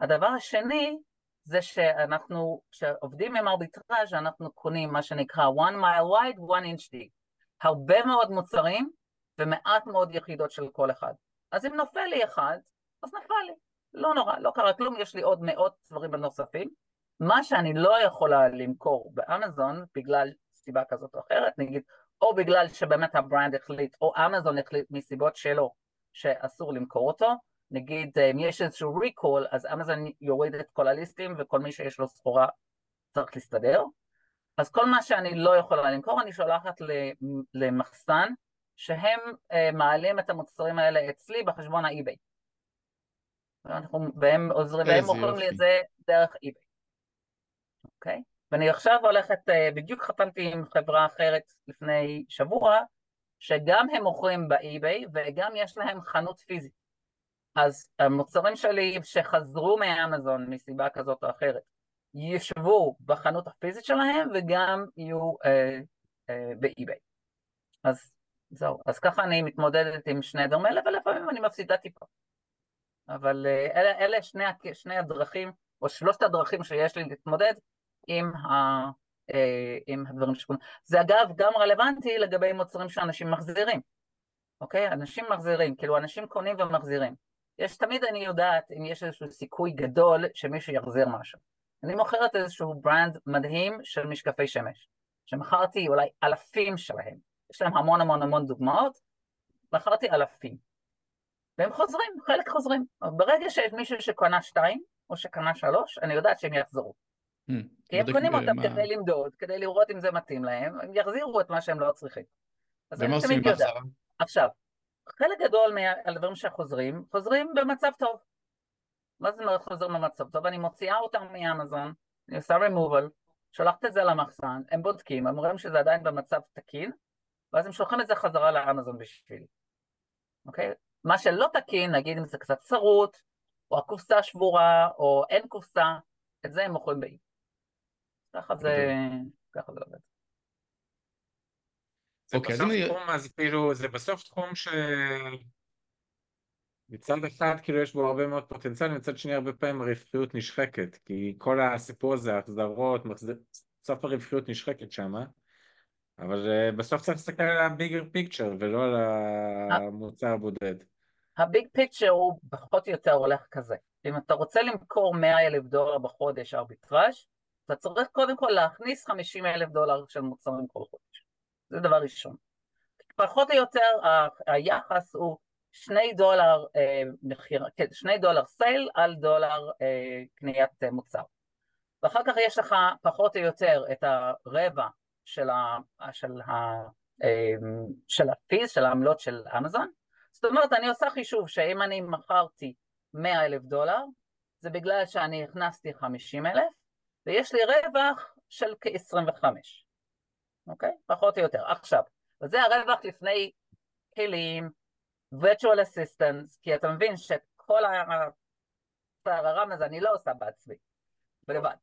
D: הדבר השני זה שאנחנו, כשעובדים עם ארביטראז' אנחנו קונים מה שנקרא one mile wide, one inch deep. הרבה מאוד מוצרים ומעט מאוד יחידות של כל אחד. אז אם נופל לי אחד, אז נפל לי. לא נורא, לא קרה כלום, יש לי עוד מאות דברים נוספים. מה שאני לא יכולה למכור באמזון בגלל סיבה כזאת או אחרת, נגיד, או בגלל שבאמת ה brand החליט, או אמזון החליט מסיבות שלו שאסור למכור אותו, נגיד אם יש איזשהו recall, אז אמזון יוריד את כל הליסטים וכל מי שיש לו סחורה צריך להסתדר. אז כל מה שאני לא יכולה למכור, אני שולחת למחסן שהם אה, מעלים את המוצרים האלה אצלי בחשבון האי-ביי. והם עוזרים, והם מוכרים לי את זה דרך eBay. אוקיי? ואני עכשיו הולכת, אה, בדיוק חתמתי עם חברה אחרת לפני שבוע, שגם הם מוכרים באי-ביי וגם יש להם חנות פיזית. אז המוצרים שלי שחזרו מאמזון מסיבה כזאת או אחרת, ישבו בחנות הפיזית שלהם וגם יהיו אה, אה, באי-ביי. אז זהו, אז ככה אני מתמודדת עם שני הדברים האלה, ולפעמים אני מפסידה טיפה. אבל אה, אלה, אלה שני, שני הדרכים, או שלושת הדרכים שיש לי להתמודד עם, עם הדברים שקורים. זה אגב גם רלוונטי לגבי מוצרים שאנשים מחזירים, אוקיי? אנשים מחזירים, כאילו אנשים קונים ומחזירים. יש תמיד אני יודעת אם יש איזשהו סיכוי גדול שמישהו יחזיר משהו. אני מוכרת איזשהו ברנד מדהים של משקפי שמש, שמכרתי אולי אלפים שלהם, יש להם המון המון המון דוגמאות, מכרתי אלפים. והם חוזרים, חלק חוזרים. ברגע שיש מישהו שקנה שתיים, או שקנה שלוש, אני יודעת שהם יחזרו. Mm, כי הם קונים אותם מה... כדי למדוד, כדי לראות אם זה מתאים להם, הם יחזירו את מה שהם לא צריכים.
B: ומה עושים בהחזרה?
D: עכשיו, חלק גדול מהדברים שחוזרים, חוזרים במצב טוב. מה זה חוזר במצב טוב? אני מוציאה אותם מאמזון, אני עושה removal, שולחת את זה למחסן, הם בודקים, הם רואים שזה עדיין במצב תקין, ואז הם שולחים את זה חזרה לאמזון בשבילי, אוקיי? מה שלא תקין, נגיד אם זה קצת צרות, או הקופסה שבורה, או אין קופסה, את זה הם מוכרים באי. ככה זה, ככה זה עובד.
C: זה okay, בסוף אני... תחום, אז כאילו, זה בסוף תחום ש... מצד אחד כאילו יש בו הרבה מאוד פוטנציאל, מצד שני הרבה פעמים הרווחיות נשחקת, כי כל הסיפור הזה, החזרות, מחזר... בסוף הרווחיות נשחקת שמה, אבל uh, בסוף צריך להסתכל על הביגר פיקצ'ר ולא על המוצר הבודד.
D: הביג פיקצ'ר הוא פחות או יותר הולך כזה. אם אתה רוצה למכור 100 אלף דולר בחודש ארביטראז', אתה צריך קודם כל להכניס 50 אלף דולר של מוצרים כל חודש. זה דבר ראשון. פחות או יותר ה- היחס הוא שני דולר אה, מחיר, כן, שני דולר סייל על דולר אה, קניית אה, מוצר. ואחר כך יש לך פחות או יותר את הרבע של, ה, של, ה, אה, של הפיז, של העמלות של אמזון. זאת אומרת, אני עושה חישוב שאם אני מכרתי 100 אלף דולר, זה בגלל שאני הכנסתי 50 אלף, ויש לי רווח של כ-25, אוקיי? פחות או יותר. עכשיו, וזה הרווח לפני כלים, virtual assistants, כי אתה מבין שכל הרם הזה אני לא עושה בעצמי, בלבד,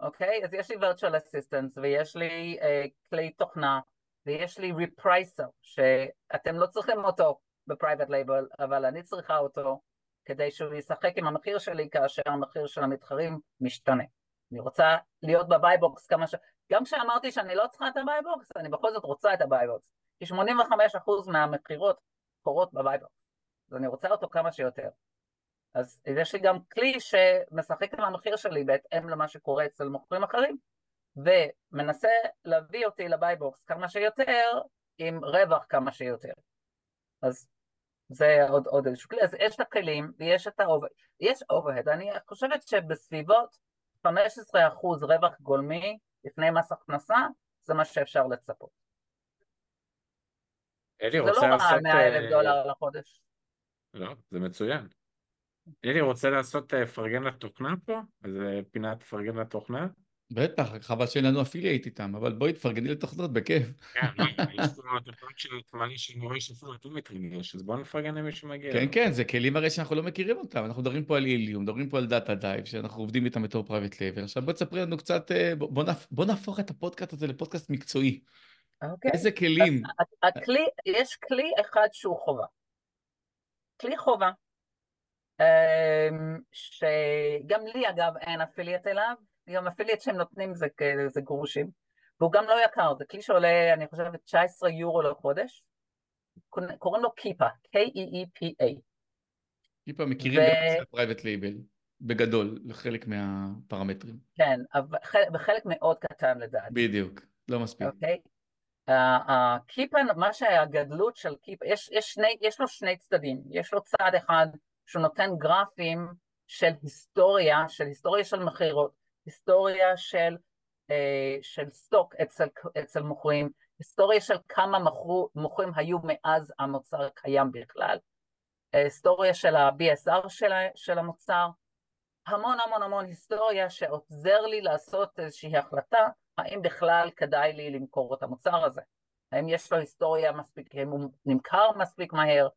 D: אוקיי? אז יש לי virtual assistants ויש לי uh, כלי תוכנה ויש לי repricer שאתם לא צריכים אותו ב private label, אבל אני צריכה אותו כדי שהוא ישחק עם המחיר שלי כאשר המחיר של המתחרים משתנה. אני רוצה להיות ב buy box כמה ש... גם כשאמרתי שאני לא צריכה את ה buy box, אני בכל זאת רוצה את ה buy box. כי 85% מהמכירות קורות ב buy box, אז אני רוצה אותו כמה שיותר. אז יש לי גם כלי שמשחק עם המחיר שלי בהתאם למה שקורה אצל מוכרים אחרים, ומנסה להביא אותי ל buy box כמה שיותר, עם רווח כמה שיותר. אז זה עוד, עוד איזשהו כלי, אז יש את הכלים ויש את ה over, יש overhead, אני חושבת שבסביבות 15% רווח גולמי לפני מס הכנסה, זה מה שאפשר לצפות.
C: אלי רוצה לעשות...
D: זה לא 100 אלף אה, דולר לחודש.
C: לא, זה מצוין. אלי רוצה לעשות אה, פרגן לתוכנה פה? איזה פינת פרגן לתוכנה?
B: בטח, חבל שאין לנו affiliate איתם, אבל בואי תפרגני לתוכנות, בכיף.
C: כן, יש פה תוכנות של תמני שאני רואה שאפילו אוטומטרים יש, אז בואו נפרגן למי שמגיע.
B: כן, כן, זה כלים הרי שאנחנו לא מכירים אותם, אנחנו מדברים פה על Helium, מדברים פה על Data Dive, שאנחנו עובדים איתם בתור private label. עכשיו בוא תספרי לנו קצת, אה, בוא נהפוך את הפודקאסט הזה לפודקאסט מקצועי. אוקיי. איזה כלים?
D: הכלי, יש כלי אחד שהוא חובה. כלי חובה, אמ, שגם לי אגב אין affiliate אליו, גם affiliate שהם נותנים זה, זה גרושים, והוא גם לא יקר, זה כלי שעולה, אני חושבת, 19 יורו לחודש, קוראים לו Keepa, K-E-E-P-A.
B: Keepa מכירים ו... private label, בגדול, לחלק מהפרמטרים.
D: כן, אבל בחלק מאוד קטן לדעתי.
B: בדיוק, לא מספיק.
D: אוקיי? ה Keepa, מה שהגדלות של Keepa, יש, יש, שני, יש לו שני צדדים, יש לו צד אחד שהוא נותן גרפים של היסטוריה, של היסטוריה של מכירות, היסטוריה של, אה, של סטוק אצל, אצל מוכרים, היסטוריה של כמה מוכרו, מוכרים היו מאז המוצר קיים בכלל, אה, היסטוריה של ה-BSR של, של המוצר, המון המון המון היסטוריה שעוזר לי לעשות איזושהי החלטה האם בכלל כדאי לי למכור את המוצר הזה, האם יש לו היסטוריה מספיק, האם הוא נמכר מספיק מהר,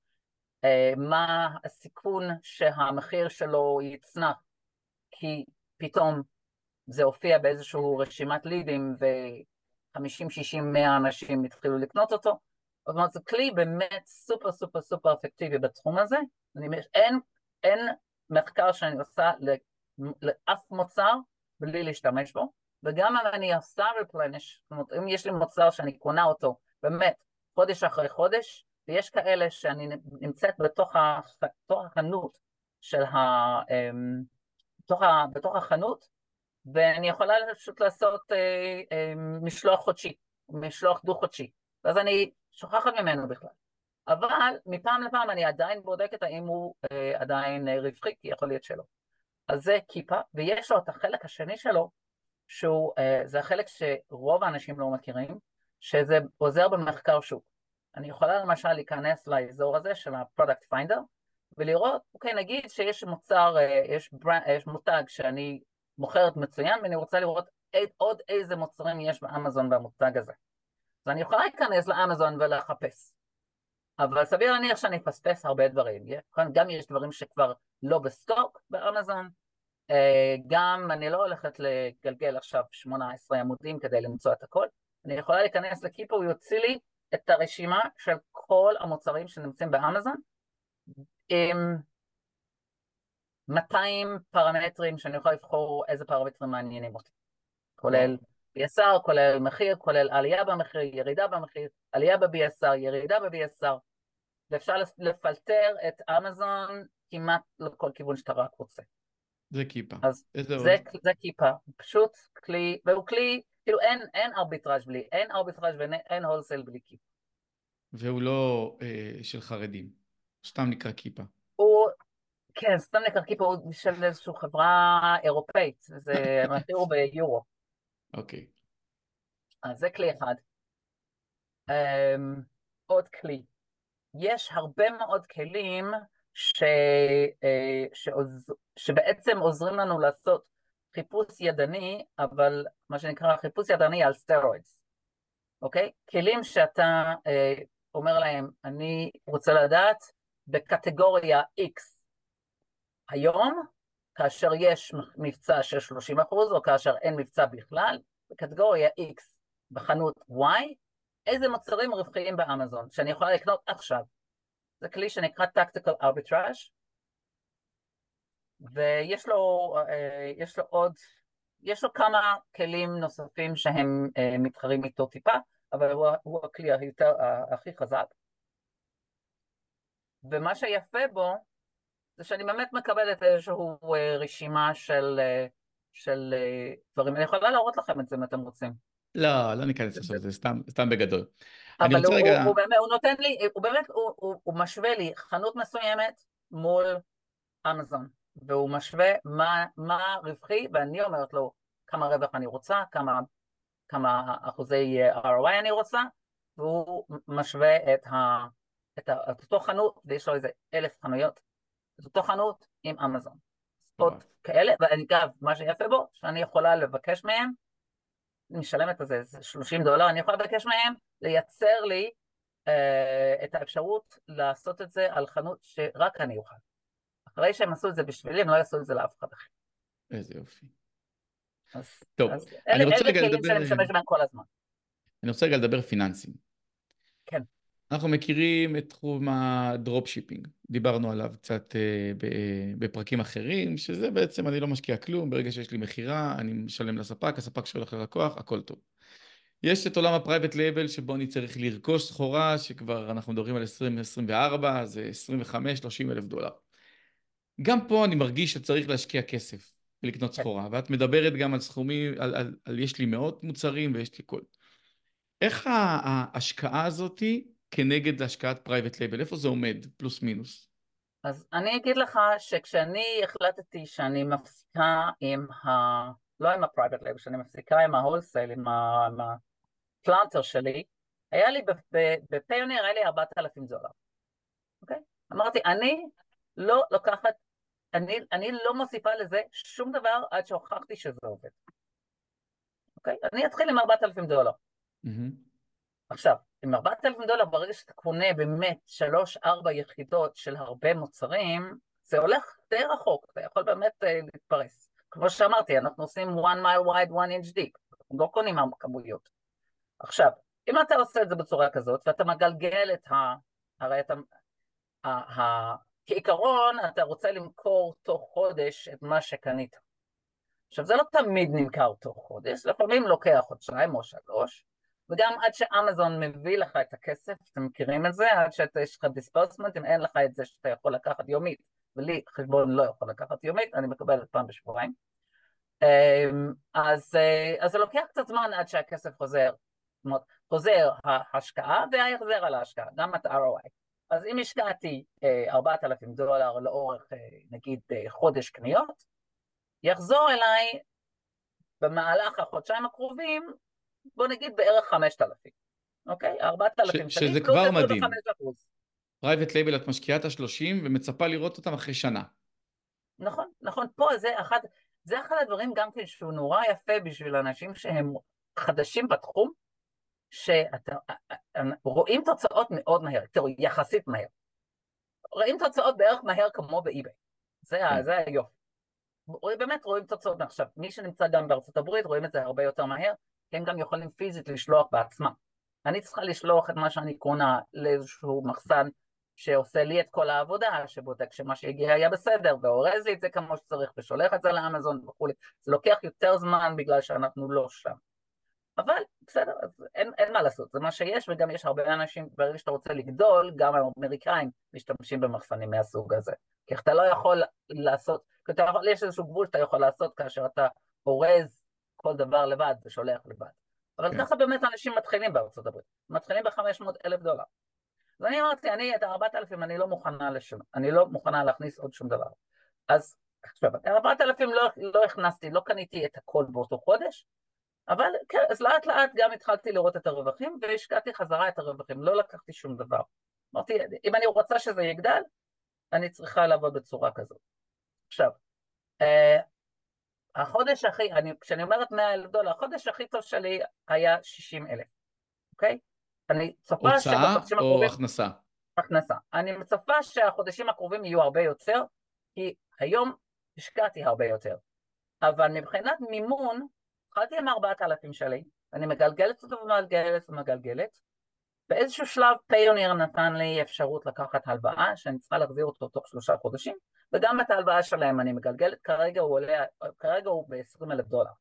D: אה, מה הסיכון שהמחיר שלו יצנח, כי פתאום זה הופיע באיזושהי רשימת לידים ו-50, 60, 100 אנשים התחילו לקנות אותו. זאת אומרת, זה כלי באמת סופר סופר סופר אפקטיבי בתחום הזה. אני, אין, אין מחקר שאני עושה לאף מוצר בלי להשתמש בו, וגם אם אני עושה replenish, זאת אומרת, אם יש לי מוצר שאני קונה אותו באמת חודש אחרי חודש, ויש כאלה שאני נמצאת בתוך, הח... בתוך החנות של ה... אמ, בתוך, ה... בתוך החנות, ואני יכולה פשוט לעשות אה, אה, משלוח חודשי, משלוח דו-חודשי, ואז אני שוכחת ממנו בכלל. אבל מפעם לפעם אני עדיין בודקת האם הוא אה, עדיין אה, רווחי, כי יכול להיות שלא. אז זה כיפה, ויש לו את החלק השני שלו, שהוא, אה, זה החלק שרוב האנשים לא מכירים, שזה עוזר במחקר שוק. אני יכולה למשל להיכנס לאזור הזה של ה-product finder ולראות, אוקיי, נגיד שיש מוצר, אה, יש, ברנ, יש מותג שאני מוכרת מצוין ואני רוצה לראות עוד איזה מוצרים יש באמזון במותג הזה. אז אני יכולה להיכנס לאמזון ולחפש. אבל סביר להניח שאני אפספס הרבה דברים. גם יש דברים שכבר לא בסטוק באמזון, אה, גם אני לא הולכת לגלגל עכשיו 18 עמודים כדי למצוא את הכל. אני יכולה להיכנס לקיפו, הוא יוציא לי את הרשימה של כל המוצרים שנמצאים באמזון עם 200 פרמטרים שאני יכולה לבחור איזה פרמטרים מעניינים אותי, כולל BSR, כולל מחיר, כולל עלייה במחיר, ירידה במחיר, עלייה ב-BSR, ירידה ב-BSR, ואפשר לפלטר את אמזון כמעט לכל כיוון שאתה רק רוצה.
B: זה כיפה.
D: אז זה, זה, זה כיפה, פשוט כלי, והוא כלי כאילו אין, אין ארביטראז' בלי, אין ארביטראז' ואין הולסל בלי כיפה.
B: והוא לא אה, של חרדים, סתם נקרא כיפה.
D: כן, סתם כיפה, הוא של איזושהי חברה אירופאית, זה המחיר הוא ביורו.
B: אוקיי.
D: אז זה כלי אחד. Um, עוד כלי. יש הרבה מאוד כלים ש, uh, שעוז, שבעצם עוזרים לנו לעשות חיפוש ידני, אבל מה שנקרא חיפוש ידני על סטרואידס, אוקיי? כלים שאתה אה, אומר להם, אני רוצה לדעת בקטגוריה X היום, כאשר יש מבצע של 30 אחוז, או כאשר אין מבצע בכלל, בקטגוריה X בחנות Y, איזה מוצרים רווחיים באמזון שאני יכולה לקנות עכשיו. זה כלי שנקרא Tactical Arbitrage, ויש לו, אה, יש לו עוד, יש לו כמה כלים נוספים שהם אה, מתחרים איתו טיפה, אבל הוא, הוא הכלי היותר, הכי חזק. ומה שיפה בו, זה שאני באמת מקבלת איזושהי אה, רשימה של, של דברים. אני יכולה להראות לכם את זה אם אתם רוצים.
B: לא, לא ניכנס עכשיו לזה, סתם, סתם בגדול.
D: אבל הוא, רגע... הוא, הוא, באמת, הוא נותן לי, הוא באמת, הוא, הוא, הוא משווה לי חנות מסוימת מול אמזון. והוא משווה מה, מה רווחי, ואני אומרת לו כמה רווח אני רוצה, כמה, כמה אחוזי ROI אני רוצה, והוא משווה את, ה, את, ה, את אותו חנות, ויש לו איזה אלף חנויות, את אותו חנות עם אמזון. ספוט כאלה, ואגב, מה שיפה בו, שאני יכולה לבקש מהם, אני משלמת על זה איזה 30 דולר, אני יכולה לבקש מהם לייצר לי אה, את האפשרות לעשות את זה על חנות שרק אני אוכל. אחרי שהם עשו את זה בשבילי, הם לא יעשו את זה לאף אחד אחר.
B: איזה יופי.
D: אז,
B: טוב,
D: אז
B: אני
D: אלה,
B: רוצה רגע לדבר...
D: אלה כלים שאני משתמש בהם כל הזמן.
B: אני רוצה רגע לדבר פיננסים.
D: כן.
B: אנחנו מכירים את תחום ה dropshipping, דיברנו עליו קצת אה, בפרקים אחרים, שזה בעצם אני לא משקיע כלום, ברגע שיש לי מכירה, אני משלם לספק, הספק שולח ללקוח, הכל טוב. יש את עולם ה private label שבו אני צריך לרכוש סחורה, שכבר אנחנו מדברים על 2024, זה 25-30 אלף דולר. גם פה אני מרגיש שצריך להשקיע כסף ולקנות כן. סחורה, ואת מדברת גם על סכומים, על, על, על יש לי מאות מוצרים ויש לי כל. איך ההשקעה הזאתי כנגד השקעת private label, איפה זה עומד, פלוס מינוס?
D: אז אני אגיד לך שכשאני החלטתי שאני מפסיקה עם ה... לא עם ה private label, שאני מפסיקה עם ה wholesale, עם הפרטנר שלי, היה לי ב Payoneer, היה לי 4,000 דולר, אוקיי? אמרתי, אני לא לוקחת, אני, אני לא מוסיפה לזה שום דבר עד שהוכחתי שזה עובד. אוקיי? אני אתחיל עם 4,000 דולר. Mm-hmm. עכשיו, עם 4,000 דולר, ברגע שאתה קונה באמת 3-4 יחידות של הרבה מוצרים, זה הולך די רחוק, אתה יכול באמת uh, להתפרס. כמו שאמרתי, אנחנו עושים one mile wide, one inch deep, אנחנו לא קונים כמויות. עכשיו, אם אתה עושה את זה בצורה כזאת, ואתה מגלגל את ה... הרי אתה... ה... ה... כעיקרון, אתה רוצה למכור תוך חודש את מה שקנית. עכשיו, זה לא תמיד נמכר תוך חודש, לפעמים לוקח חודשיים או שלוש, וגם עד שאמזון מביא לך את הכסף, אתם מכירים את זה? עד שיש לך דיספרסמנט, אם אין לך את זה שאתה יכול לקחת יומית, ולי חשבון לא יכול לקחת יומית, אני מקבלת פעם בשבועיים. אמ, אז, אה, אז זה לוקח קצת זמן עד שהכסף חוזר. זאת אומרת, חוזר ההשקעה וההחזר על ההשקעה, גם את ROI. אז אם השקעתי 4,000 אה, דולר לאורך אה, נגיד חודש קניות, יחזור אליי במהלך החודשיים הקרובים, בוא נגיד בערך 5,000, אוקיי? 4,000
B: שקלים. שזה כבר מדהים. private label את משקיעה את ה-30 ומצפה לראות אותם אחרי שנה.
D: נכון, נכון. פה זה אחד, זה אחד הדברים גם כן שהוא נורא יפה בשביל אנשים שהם חדשים בתחום, שרואים תוצאות מאוד מהר, תראו, יחסית מהר. רואים תוצאות בערך מהר כמו באי-ביי. זה, כן. זה היופי. באמת רואים תוצאות. עכשיו, מי שנמצא גם בארצות הברית רואים את זה הרבה יותר מהר, הם גם יכולים פיזית לשלוח בעצמם. אני צריכה לשלוח את מה שאני קונה לאיזשהו מחסן שעושה לי את כל העבודה, שבודק שמה שהגיע היה בסדר, ואורז לי את זה כמו שצריך, ושולח את זה לאמזון וכולי. זה לוקח יותר זמן בגלל שאנחנו לא שם. אבל בסדר, אז אין, אין מה לעשות, זה מה שיש, וגם יש הרבה אנשים, ברגע שאתה רוצה לגדול, גם האמריקאים משתמשים במחסנים מהסוג הזה. כי אתה לא יכול לעשות, כי אתה יכול, יש איזשהו גבול שאתה יכול לעשות כאשר אתה אורז כל דבר לבד ושולח לבד. אבל כן. ככה באמת אנשים מתחילים בארצות הברית, מתחילים ב-500 אלף דולר. אז אני אמרתי, אני את ה-4,000 אני לא מוכנה לשום, אני לא מוכנה להכניס עוד שום דבר. אז עכשיו, את ה-4,000 לא, לא הכנסתי, לא קניתי את הכל באותו חודש, אבל כן, אז לאט לאט גם התחלתי לראות את הרווחים והשקעתי חזרה את הרווחים, לא לקחתי שום דבר. אמרתי, אם אני רוצה שזה יגדל, אני צריכה לעבוד בצורה כזאת. עכשיו, אה, החודש הכי, אני, כשאני אומרת 100 אלף דולר, החודש הכי טוב שלי היה 60 אלף, אוקיי? אני צופה
B: הוצאה או הכנסה?
D: הכנסה. אני מצפה שהחודשים הקרובים יהיו הרבה יותר, כי היום השקעתי הרבה יותר. אבל מבחינת מימון, התחלתי עם 4,000 שלי, אני מגלגלת אותו ומגלגלת ומגלגלת. באיזשהו שלב Payoneer נתן לי אפשרות לקחת הלוואה שאני צריכה להחזיר אותו תוך שלושה חודשים, וגם את ההלוואה שלהם אני מגלגלת, כרגע הוא עולה, כרגע הוא ב-20 אלף דולר.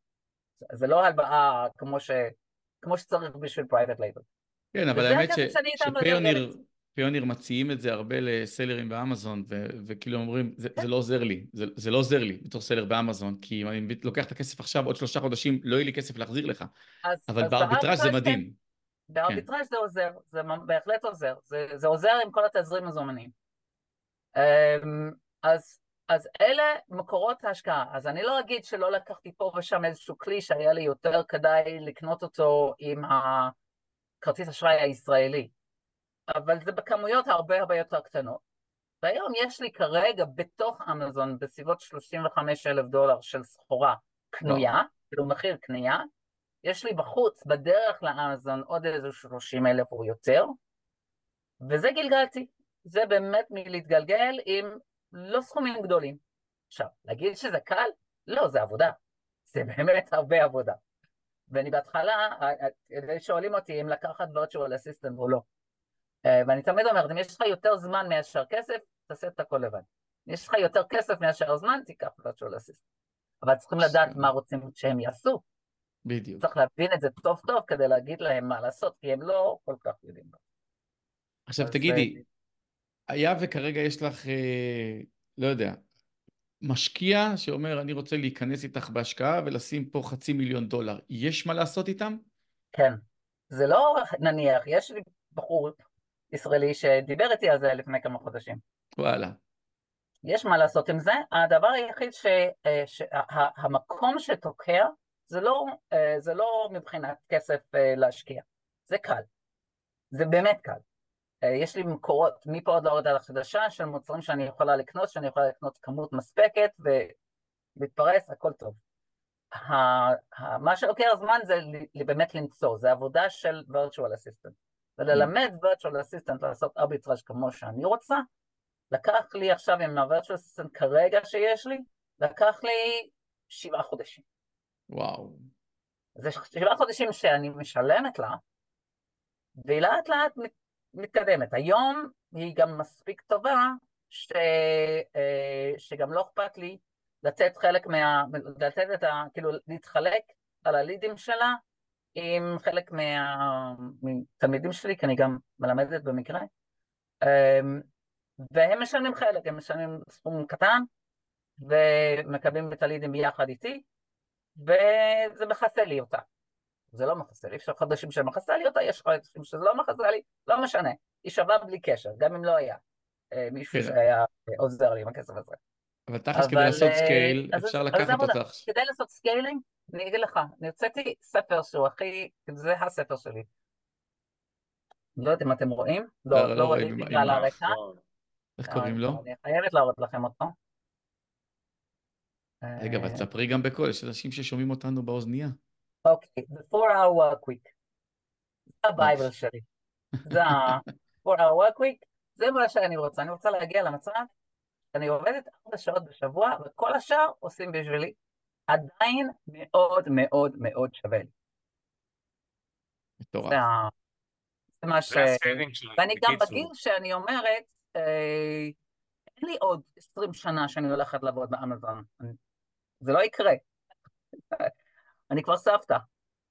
D: זה לא הלוואה כמו, ש, כמו שצריך בשביל private label.
B: כן, אבל האמת ש Payoneer Payoneer מציעים את זה הרבה לסלרים באמזון, וכאילו אומרים, זה, זה לא עוזר לי, זה, זה לא עוזר לי בתור seller באמזון, כי אם אני לוקח את הכסף עכשיו, עוד שלושה חודשים, לא יהיה לי כסף להחזיר לך. אז, אבל בארביטראז' זה מדהים. כן.
D: בארביטראז' כן. זה עוזר, זה בהחלט עוזר, זה, זה עוזר עם כל התזרים הזומנים. אז, אז אלה מקורות ההשקעה. אז אני לא אגיד שלא לקחתי פה ושם איזשהו כלי שהיה לי יותר כדאי לקנות אותו עם הכרטיס אשראי הישראלי. אבל זה בכמויות הרבה הרבה יותר קטנות. והיום יש לי כרגע בתוך אמזון בסביבות 35 אלף דולר של סחורה קנויה, כאילו מחיר קנייה, יש לי בחוץ, בדרך לאמזון, עוד איזה 30 אלף או יותר, וזה גלגלתי. זה באמת מלהתגלגל עם לא סכומים גדולים. עכשיו, להגיד שזה קל? לא, זה עבודה. זה באמת הרבה עבודה. ואני בהתחלה, שואלים אותי אם לקחת virtual assistant או לא. אה, ואני תמיד אומרת, אם יש לך יותר זמן מאשר כסף, תעשה את הכל לבד. אם יש לך יותר כסף מאשר זמן, תיקח virtual assistant. אבל צריכים לדעת מה רוצים שהם יעשו.
B: בדיוק.
D: צריך להבין את זה טוב טוב כדי להגיד להם מה לעשות, כי הם לא כל כך יודעים.
B: עכשיו תגידי, אה, היה וכרגע יש לך, אה, לא יודע, משקיע שאומר, אני רוצה להיכנס איתך בהשקעה ולשים פה חצי מיליון דולר, יש מה לעשות איתם?
D: כן. זה לא נניח, יש לי בחור ישראלי שדיבר איתי על זה לפני כמה חודשים.
B: וואלה.
D: יש מה לעשות עם זה. הדבר היחיד שהמקום שה, שתוקע זה לא, אה, זה לא מבחינת כסף אה, להשקיע, זה קל. זה באמת קל. אה, יש לי מקורות מפה עוד להורדה לחדשה של מוצרים שאני יכולה לקנות, שאני יכולה לקנות כמות מספקת ולהתפרס, הכל טוב. מה שלוקח זמן זה באמת למצוא, זה עבודה של virtual assistant. וללמד virtual assistant לעשות ארביטראז' כמו שאני רוצה, לקח לי עכשיו עם ה-virtual assistant כרגע שיש לי, לקח לי שבעה חודשים.
B: וואו.
D: זה שבעה חודשים שאני משלמת לה, והיא לאט לאט מתקדמת. היום היא גם מספיק טובה, ש... אה, שגם לא אכפת לי לתת חלק מה... לתת את ה... כאילו להתחלק על הלידים שלה עם חלק מה... מתלמידים שלי, כי אני גם מלמדת במקרה, אמ, והם משלמים חלק, הם משלמים סכום קטן, ומקבלים את הלידים ביחד איתי, וזה מכסה לי אותה. זה לא מכסה לי, יש חודשים שמכסה לי אותה, יש חודשים שזה לא מכסה לי, לא משנה, היא שווה בלי קשר, גם אם לא היה אה, מישהו כן. שהיה עוזר לי עם הכסף הזה.
B: אבל תכלס כדי לעשות אה, scale, אפשר לקחת אותך.
D: כדי לעשות scaling, אני אגיד לך, אני הוצאתי ספר שהוא הכי, זה הספר שלי. לא יודעת אם אתם רואים, לא, לא, לא, לא רואים בגלל הרקע.
B: איך קוראים לו?
D: אני חייבת להראות לכם אותו.
B: רגע, אבל תספרי גם בקול, יש אנשים ששומעים אותנו באוזנייה.
D: אוקיי, The 4 Hour Work Week. זה ה bible שלי. זה ה-4 Hour Work Week, זה מה שאני רוצה. אני רוצה להגיע למצב שאני עובדת ארבע שעות בשבוע, וכל השאר עושים בשבילי. עדיין מאוד מאוד מאוד שווה לי.
B: מטורף.
D: זה מה ש... ואני גם בגיל שאני אומרת, אה, אין לי עוד עשרים שנה שאני הולכת לעבוד באמזון. זה לא יקרה. אני כבר סבתא,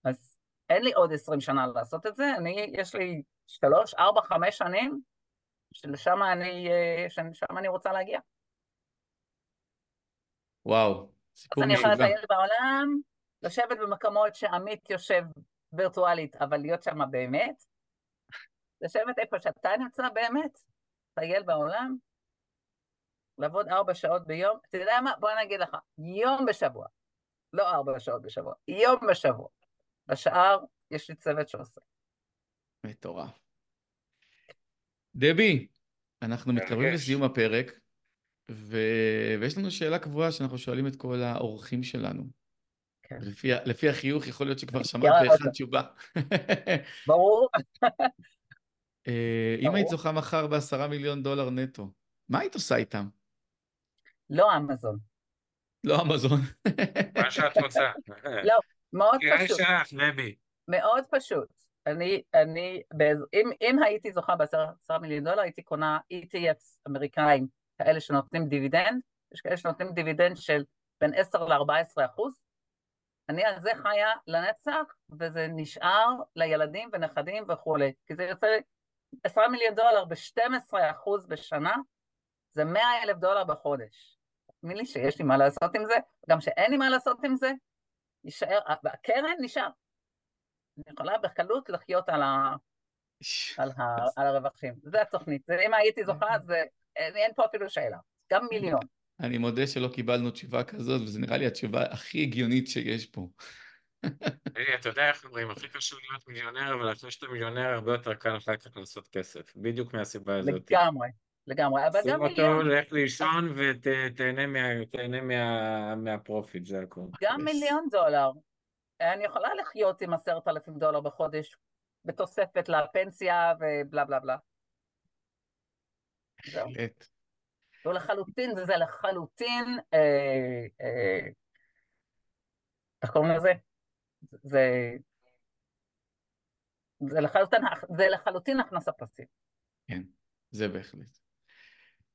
D: אז אין לי עוד עשרים שנה לעשות את זה, אני, יש לי שלוש, ארבע, חמש שנים, שלשם אני, אה, שם אני רוצה להגיע.
B: וואו,
D: סיפור משוגע. אז אני יכולה לטייל בעולם, לשבת במקומות שעמית יושב וירטואלית, אבל להיות שם באמת, לשבת איפה שאתה נמצא באמת, לטייל בעולם, לעבוד ארבע שעות ביום, אתה יודע מה? בוא נגיד לך, יום בשבוע, לא ארבע שעות בשבוע, יום בשבוע. בשאר יש לי צוות שעושה.
B: מטורף. דבי, אנחנו מתקרבים לסיום הפרק, ו... ויש לנו שאלה קבועה שאנחנו שואלים את כל האורחים שלנו. כן. לפי, לפי החיוך יכול להיות שכבר שמעת באחד תשובה.
D: ברור.
B: אה, אם היית זוכה מחר בעשרה מיליון דולר נטו, מה היית עושה איתם?
D: לא אמזון.
B: לא אמזון.
C: מה שאת רוצה.
D: לא, מאוד
C: פשוט. שלך.
D: מאוד פשוט. אני, אני, אם, אם הייתי זוכה בעשרה מיליון דולר, הייתי קונה ETFs אמריקאים, כאלה שנותנים דיבידנד, יש כאלה שנותנים דיבידנד של בין 10 ל-14 אחוז. אני על זה חיה לנצח, וזה נשאר לילדים ונכדים וכולי. כי זה יוצא 10 מיליון דולר ב-12 אחוז בשנה, זה 100 אלף דולר בחודש. תאמין לי שיש לי מה לעשות עם זה, גם שאין לי מה לעשות עם זה, יישאר, הקרן נשאר. אני יכולה בקלות לחיות על, ה, על, ה, על הרווחים. זה התוכנית. אם הייתי זוכה, זה, אין פה אפילו שאלה. גם מיליון.
B: אני מודה שלא קיבלנו תשובה כזאת, וזו נראה לי התשובה הכי הגיונית שיש פה.
C: אתה יודע איך אומרים, הכי קשור להיות מיליונר, אבל אחרי שאתה מיליונר הרבה יותר קל אחר כך לעשות כסף. בדיוק מהסיבה הזאת.
D: לגמרי. לגמרי, אבל גם מיליון... שים
C: אותו, לך לישון ותהנה מהפרופיט, זה הכול.
D: גם מיליון דולר. אני יכולה לחיות עם עשרת אלפים דולר בחודש בתוספת לפנסיה ובלה בלה בלה. בהחלט. זהו לחלוטין, זה לחלוטין, אה, אה, איך קוראים לזה? זה... זה לחלוטין, זה לחלוטין הכנסה פסיבית.
B: כן, זה בהחלט.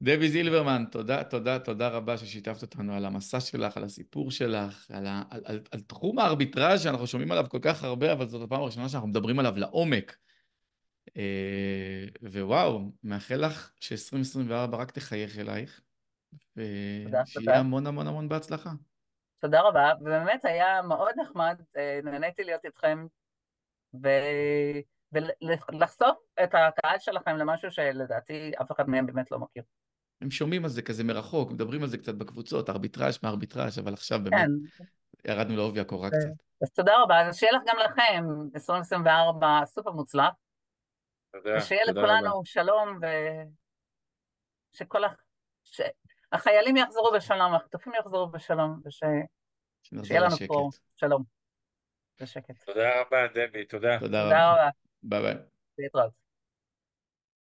B: דבי זילברמן, תודה, תודה, תודה רבה ששיתפת אותנו על המסע שלך, על הסיפור שלך, על, ה, על, על, על תחום הארביטראז' שאנחנו שומעים עליו כל כך הרבה, אבל זאת הפעם הראשונה שאנחנו מדברים עליו לעומק. אה, ווואו, מאחל לך ש-2024 רק תחייך אלייך, ושיהיה המון המון המון בהצלחה.
D: תודה רבה, ובאמת היה מאוד נחמד, אה, נהניתי להיות איתכם, ו... ולחשוף את הקהל שלכם למשהו שלדעתי אף אחד מהם באמת לא מכיר.
B: הם שומעים על זה כזה מרחוק, מדברים על זה קצת בקבוצות, ארביטראז' מה ארביטראז', אבל עכשיו באמת כן. ירדנו לעובי הקורה קצת.
D: אז תודה רבה, אז שיהיה לך גם לכם 2024 סופר מוצלח. תודה, ושיהיה לכולנו רבה. שלום, ושכל ה... החיילים יחזרו בשלום, החטופים יחזרו בשלום, וש...
B: שנחזור
D: שיהיה לנו
B: לשקט.
D: פה שלום. בשקט.
C: תודה רבה, דבי, תודה.
B: תודה
D: תודה
B: רבה.
D: רבה.
B: ביי ביי.
D: להתראות.